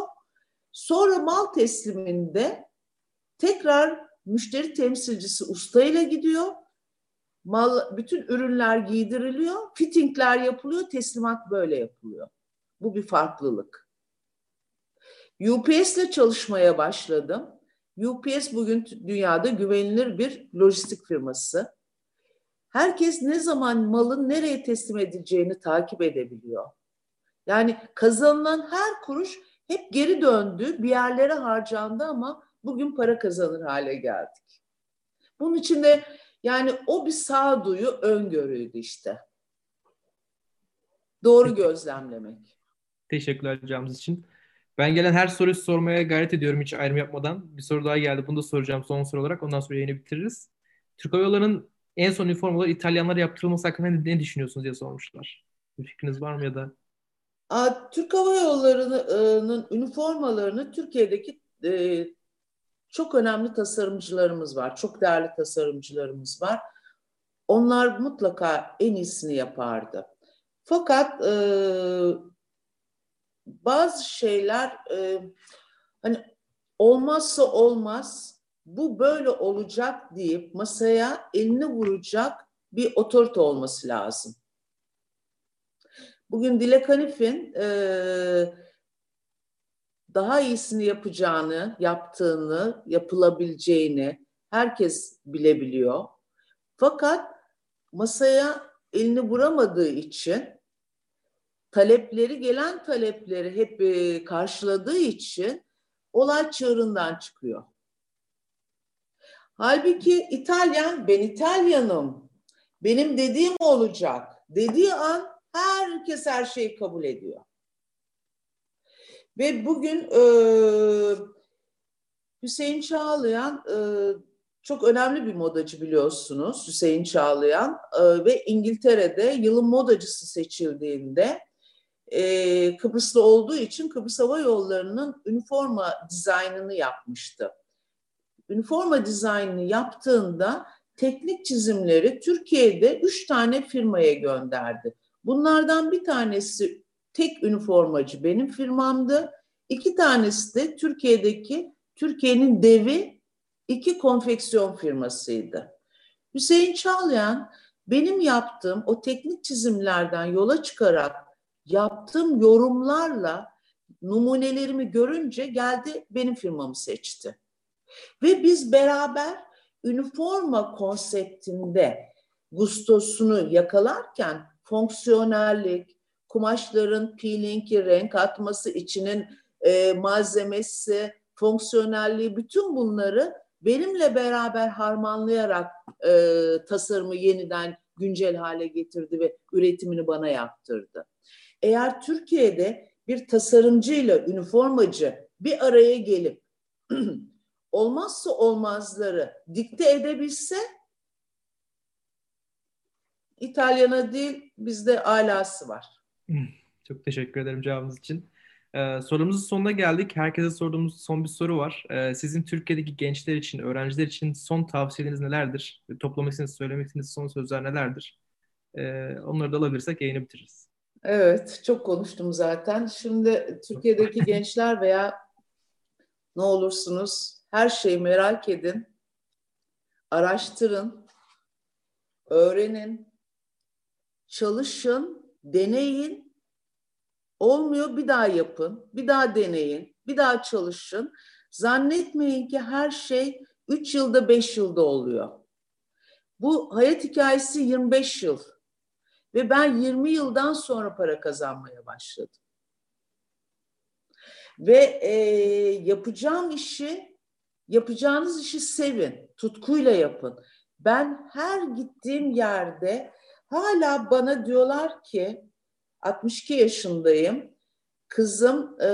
Sonra mal tesliminde Tekrar müşteri temsilcisi ustayla gidiyor. Mal, bütün ürünler giydiriliyor, fittingler yapılıyor, teslimat böyle yapılıyor. Bu bir farklılık. UPS ile çalışmaya başladım. UPS bugün dünyada güvenilir bir lojistik firması. Herkes ne zaman malın nereye teslim edileceğini takip edebiliyor. Yani kazanılan her kuruş hep geri döndü, bir yerlere harcandı ama bugün para kazanır hale geldik. Bunun için de yani o bir sağduyu öngörüydü işte. Doğru gözlemlemek. Teşekkürler hocamız için. Ben gelen her soruyu sormaya gayret ediyorum hiç ayrım yapmadan. Bir soru daha geldi. Bunu da soracağım son soru olarak. Ondan sonra yayını bitiririz. Türk Hava Yolları'nın en son üniformaları İtalyanlara yaptırılması hakkında ne düşünüyorsunuz diye sormuşlar. Bir fikriniz var mı ya da? Türk Hava Yolları'nın üniformalarını Türkiye'deki e, çok önemli tasarımcılarımız var. Çok değerli tasarımcılarımız var. Onlar mutlaka en iyisini yapardı. Fakat e, bazı şeyler e, hani olmazsa olmaz bu böyle olacak deyip masaya elini vuracak bir otorite olması lazım. Bugün Dilek Hanif'in e, daha iyisini yapacağını, yaptığını, yapılabileceğini herkes bilebiliyor. Fakat masaya elini vuramadığı için talepleri gelen talepleri hep e, karşıladığı için olay çığırından çıkıyor. Halbuki İtalyan ben İtalyanım. Benim dediğim olacak. Dediği an herkes her şeyi kabul ediyor. Ve bugün e, Hüseyin Çağlayan e, çok önemli bir modacı biliyorsunuz Hüseyin Çağlayan e, ve İngiltere'de yılın modacısı seçildiğinde e, Kıbrıslı olduğu için Kıbrıs Hava Yolları'nın üniforma dizaynını yapmıştı. Üniforma dizaynını yaptığında teknik çizimleri Türkiye'de üç tane firmaya gönderdi. Bunlardan bir tanesi tek üniformacı benim firmamdı. İki tanesi de Türkiye'deki Türkiye'nin devi iki konfeksiyon firmasıydı. Hüseyin Çağlayan benim yaptığım o teknik çizimlerden yola çıkarak yaptığım yorumlarla numunelerimi görünce geldi benim firmamı seçti. Ve biz beraber üniforma konseptinde gustosunu yakalarken fonksiyonellik, kumaşların peelingi, renk atması, içinin e, malzemesi, fonksiyonelliği bütün bunları benimle beraber harmanlayarak e, tasarımı yeniden güncel hale getirdi ve üretimini bana yaptırdı. Eğer Türkiye'de bir tasarımcıyla üniformacı bir araya gelip olmazsa olmazları dikte edebilse İtalyana değil bizde alası var. Çok teşekkür ederim cevabınız için. Ee, sorumuzun sonuna geldik. Herkese sorduğumuz son bir soru var. Ee, sizin Türkiye'deki gençler için, öğrenciler için son tavsiyeleriniz nelerdir? Toplamak istediğiniz, söylemek istediğiniz son sözler nelerdir? Ee, onları da alabilirsek yayını bitiririz. Evet, çok konuştum zaten. Şimdi Türkiye'deki gençler veya ne olursunuz her şeyi merak edin, araştırın, öğrenin, çalışın, deneyin. Olmuyor bir daha yapın, bir daha deneyin, bir daha çalışın. Zannetmeyin ki her şey 3 yılda 5 yılda oluyor. Bu hayat hikayesi 25 yıl. Ve ben 20 yıldan sonra para kazanmaya başladım. Ve e, yapacağım işi, yapacağınız işi sevin, tutkuyla yapın. Ben her gittiğim yerde hala bana diyorlar ki 62 yaşındayım. Kızım e,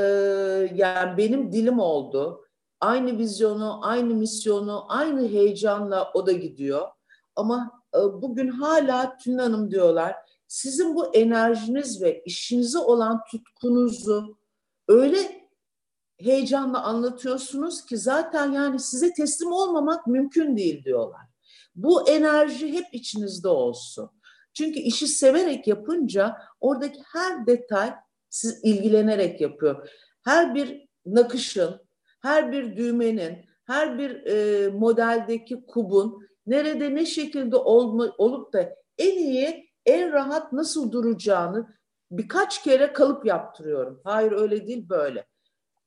yani benim dilim oldu. Aynı vizyonu, aynı misyonu, aynı heyecanla o da gidiyor. Ama e, bugün hala Tülin Hanım diyorlar. Sizin bu enerjiniz ve işinize olan tutkunuzu öyle heyecanla anlatıyorsunuz ki zaten yani size teslim olmamak mümkün değil diyorlar. Bu enerji hep içinizde olsun. Çünkü işi severek yapınca oradaki her detay siz ilgilenerek yapıyor. Her bir nakışın, her bir düğmenin, her bir e, modeldeki kubun nerede ne şekilde olma, olup da en iyi, en rahat nasıl duracağını birkaç kere kalıp yaptırıyorum. Hayır öyle değil böyle.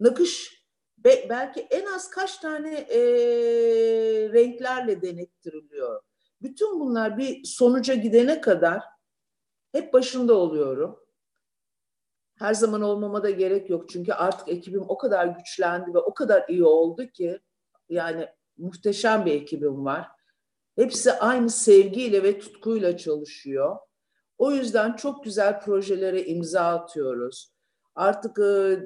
Nakış be, belki en az kaç tane e, renklerle denettiriliyor. Bütün bunlar bir sonuca gidene kadar hep başında oluyorum. Her zaman olmama da gerek yok. Çünkü artık ekibim o kadar güçlendi ve o kadar iyi oldu ki yani muhteşem bir ekibim var. Hepsi aynı sevgiyle ve tutkuyla çalışıyor. O yüzden çok güzel projelere imza atıyoruz. Artık e,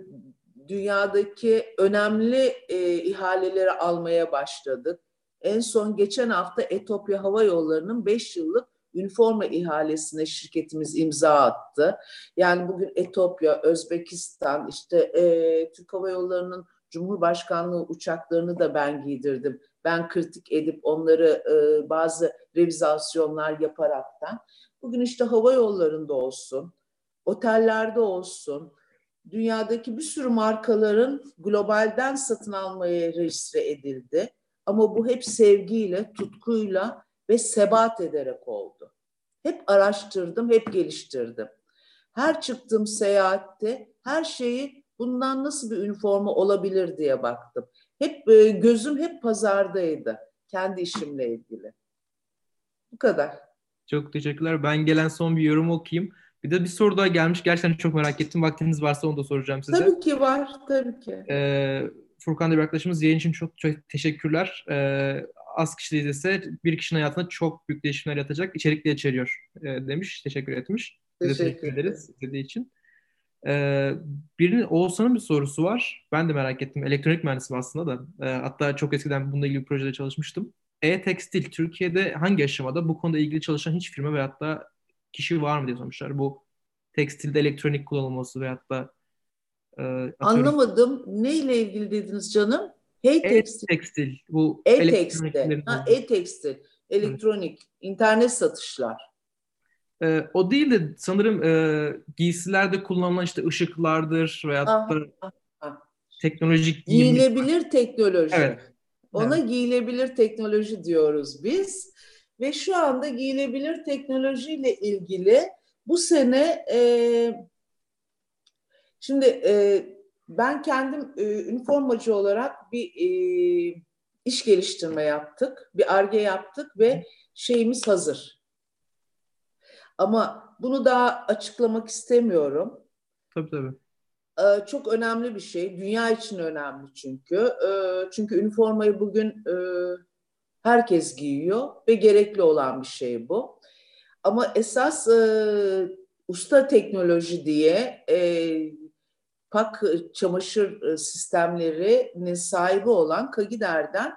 dünyadaki önemli e, ihaleleri almaya başladık. En son geçen hafta Etopya Hava Yolları'nın 5 yıllık üniforma ihalesine şirketimiz imza attı. Yani bugün Etopya, Özbekistan, işte e, Türk Hava Yolları'nın Cumhurbaşkanlığı uçaklarını da ben giydirdim. Ben kritik edip onları e, bazı revizasyonlar yaparaktan. Bugün işte hava yollarında olsun, otellerde olsun, dünyadaki bir sürü markaların globalden satın almaya registre edildi. Ama bu hep sevgiyle, tutkuyla ve sebat ederek oldu. Hep araştırdım, hep geliştirdim. Her çıktığım seyahatte her şeyi bundan nasıl bir üniforma olabilir diye baktım. Hep e, gözüm hep pazardaydı kendi işimle ilgili. Bu kadar. Çok teşekkürler. Ben gelen son bir yorum okuyayım. Bir de bir soru daha gelmiş. Gerçekten çok merak ettim. Vaktiniz varsa onu da soracağım size. Tabii ki var. Tabii ki. Ee, Furkan Demir arkadaşımız yayın için çok, çok teşekkürler. Ee, az kişi izlese bir kişinin hayatında çok büyük değişimler yatacak. İçerikle içeriyor e, demiş. Teşekkür etmiş. Teşekkür, teşekkür ederiz izlediği için. Ee, birinin Oğuzhan'ın bir sorusu var. Ben de merak ettim. Elektronik mühendisim aslında da. Ee, hatta çok eskiden bununla ilgili bir projede çalışmıştım. E-Tekstil Türkiye'de hangi aşamada bu konuda ilgili çalışan hiç firma veyahut da kişi var mı diye sormuşlar. Bu tekstilde elektronik kullanılması veyahut da e, Anlamadım. Ne ile ilgili dediniz canım? Hey tekstil. E-tekstil. Bu e-tekstil. Ha, e-tekstil. Elektronik. Hı. internet satışlar. Ee, o değil de sanırım e, giysilerde kullanılan işte ışıklardır veyahut da teknolojik giyim. Giyilebilir teknoloji. Evet. Ona evet. giyilebilir teknoloji diyoruz biz. Ve şu anda giyilebilir teknolojiyle ilgili bu sene e, şimdi e, ben kendim e, üniformacı olarak bir e, iş geliştirme yaptık, bir arge yaptık ve şeyimiz hazır. Ama bunu daha açıklamak istemiyorum. Tabii tabii. Ee, çok önemli bir şey. Dünya için önemli çünkü. Ee, çünkü üniformayı bugün e, herkes giyiyor ve gerekli olan bir şey bu. Ama esas e, usta teknoloji diye e, pak çamaşır sistemlerinin sahibi olan Kagider'den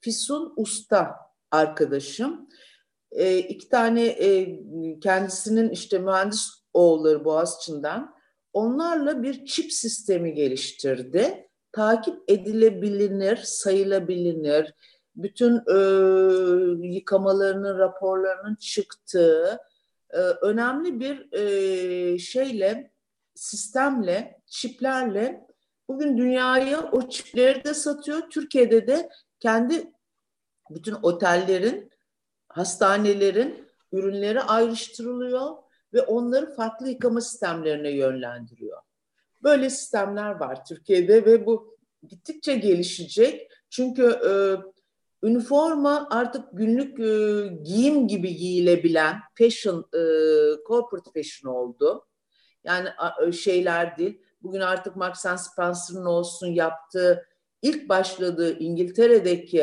Fisun Usta arkadaşım. E, iki tane e, kendisinin işte mühendis oğulları Boğaziçi'nden onlarla bir çip sistemi geliştirdi. Takip edilebilir, sayılabilir, bütün e, yıkamalarının, raporlarının çıktığı e, önemli bir e, şeyle, sistemle, çiplerle bugün dünyaya o çipleri de satıyor. Türkiye'de de kendi bütün otellerin hastanelerin ürünleri ayrıştırılıyor ve onları farklı yıkama sistemlerine yönlendiriyor. Böyle sistemler var Türkiye'de ve bu gittikçe gelişecek. Çünkü e, üniforma artık günlük e, giyim gibi giyilebilen fashion, e, corporate fashion oldu. Yani e, şeyler değil. Bugün artık Marks Spencer'ın olsun yaptığı ilk başladığı İngiltere'deki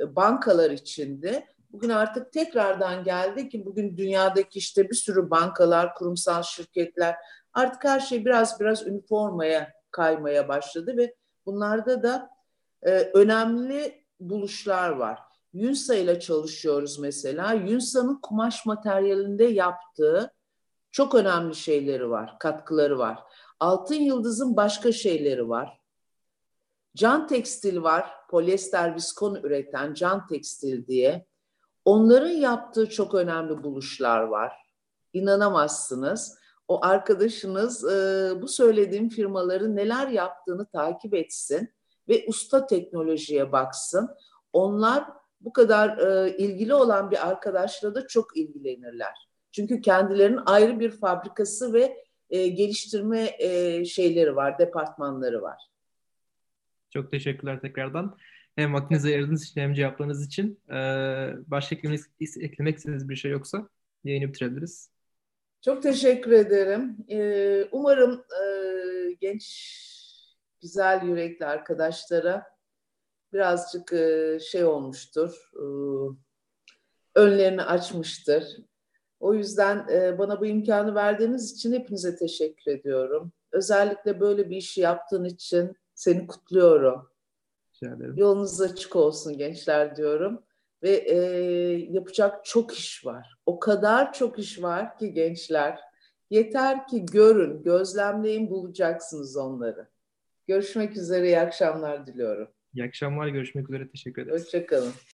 e, bankalar içinde Bugün artık tekrardan geldi ki bugün dünyadaki işte bir sürü bankalar, kurumsal şirketler artık her şey biraz biraz üniformaya kaymaya başladı ve bunlarda da e, önemli buluşlar var. Yunsa ile çalışıyoruz mesela. Yunsa'nın kumaş materyalinde yaptığı çok önemli şeyleri var, katkıları var. Altın Yıldız'ın başka şeyleri var. Can Tekstil var, polyester viskon üreten Can Tekstil diye. Onların yaptığı çok önemli buluşlar var. İnanamazsınız. O arkadaşınız e, bu söylediğim firmaların neler yaptığını takip etsin ve usta teknolojiye baksın. Onlar bu kadar e, ilgili olan bir arkadaşla da çok ilgilenirler. Çünkü kendilerinin ayrı bir fabrikası ve e, geliştirme e, şeyleri var, departmanları var. Çok teşekkürler tekrardan. Hem vaktinizi ayırdığınız için hem cevaplarınız için. Ee, başka eklemek, eklemek istediğiniz bir şey yoksa yayını bitirebiliriz. Çok teşekkür ederim. Ee, umarım e, genç, güzel yürekli arkadaşlara birazcık e, şey olmuştur, e, önlerini açmıştır. O yüzden e, bana bu imkanı verdiğiniz için hepinize teşekkür ediyorum. Özellikle böyle bir işi yaptığın için seni kutluyorum. Yolunuz açık olsun gençler diyorum. Ve e, yapacak çok iş var. O kadar çok iş var ki gençler. Yeter ki görün, gözlemleyin bulacaksınız onları. Görüşmek üzere, iyi akşamlar diliyorum. İyi akşamlar, görüşmek üzere. Teşekkür ederiz. Hoşçakalın.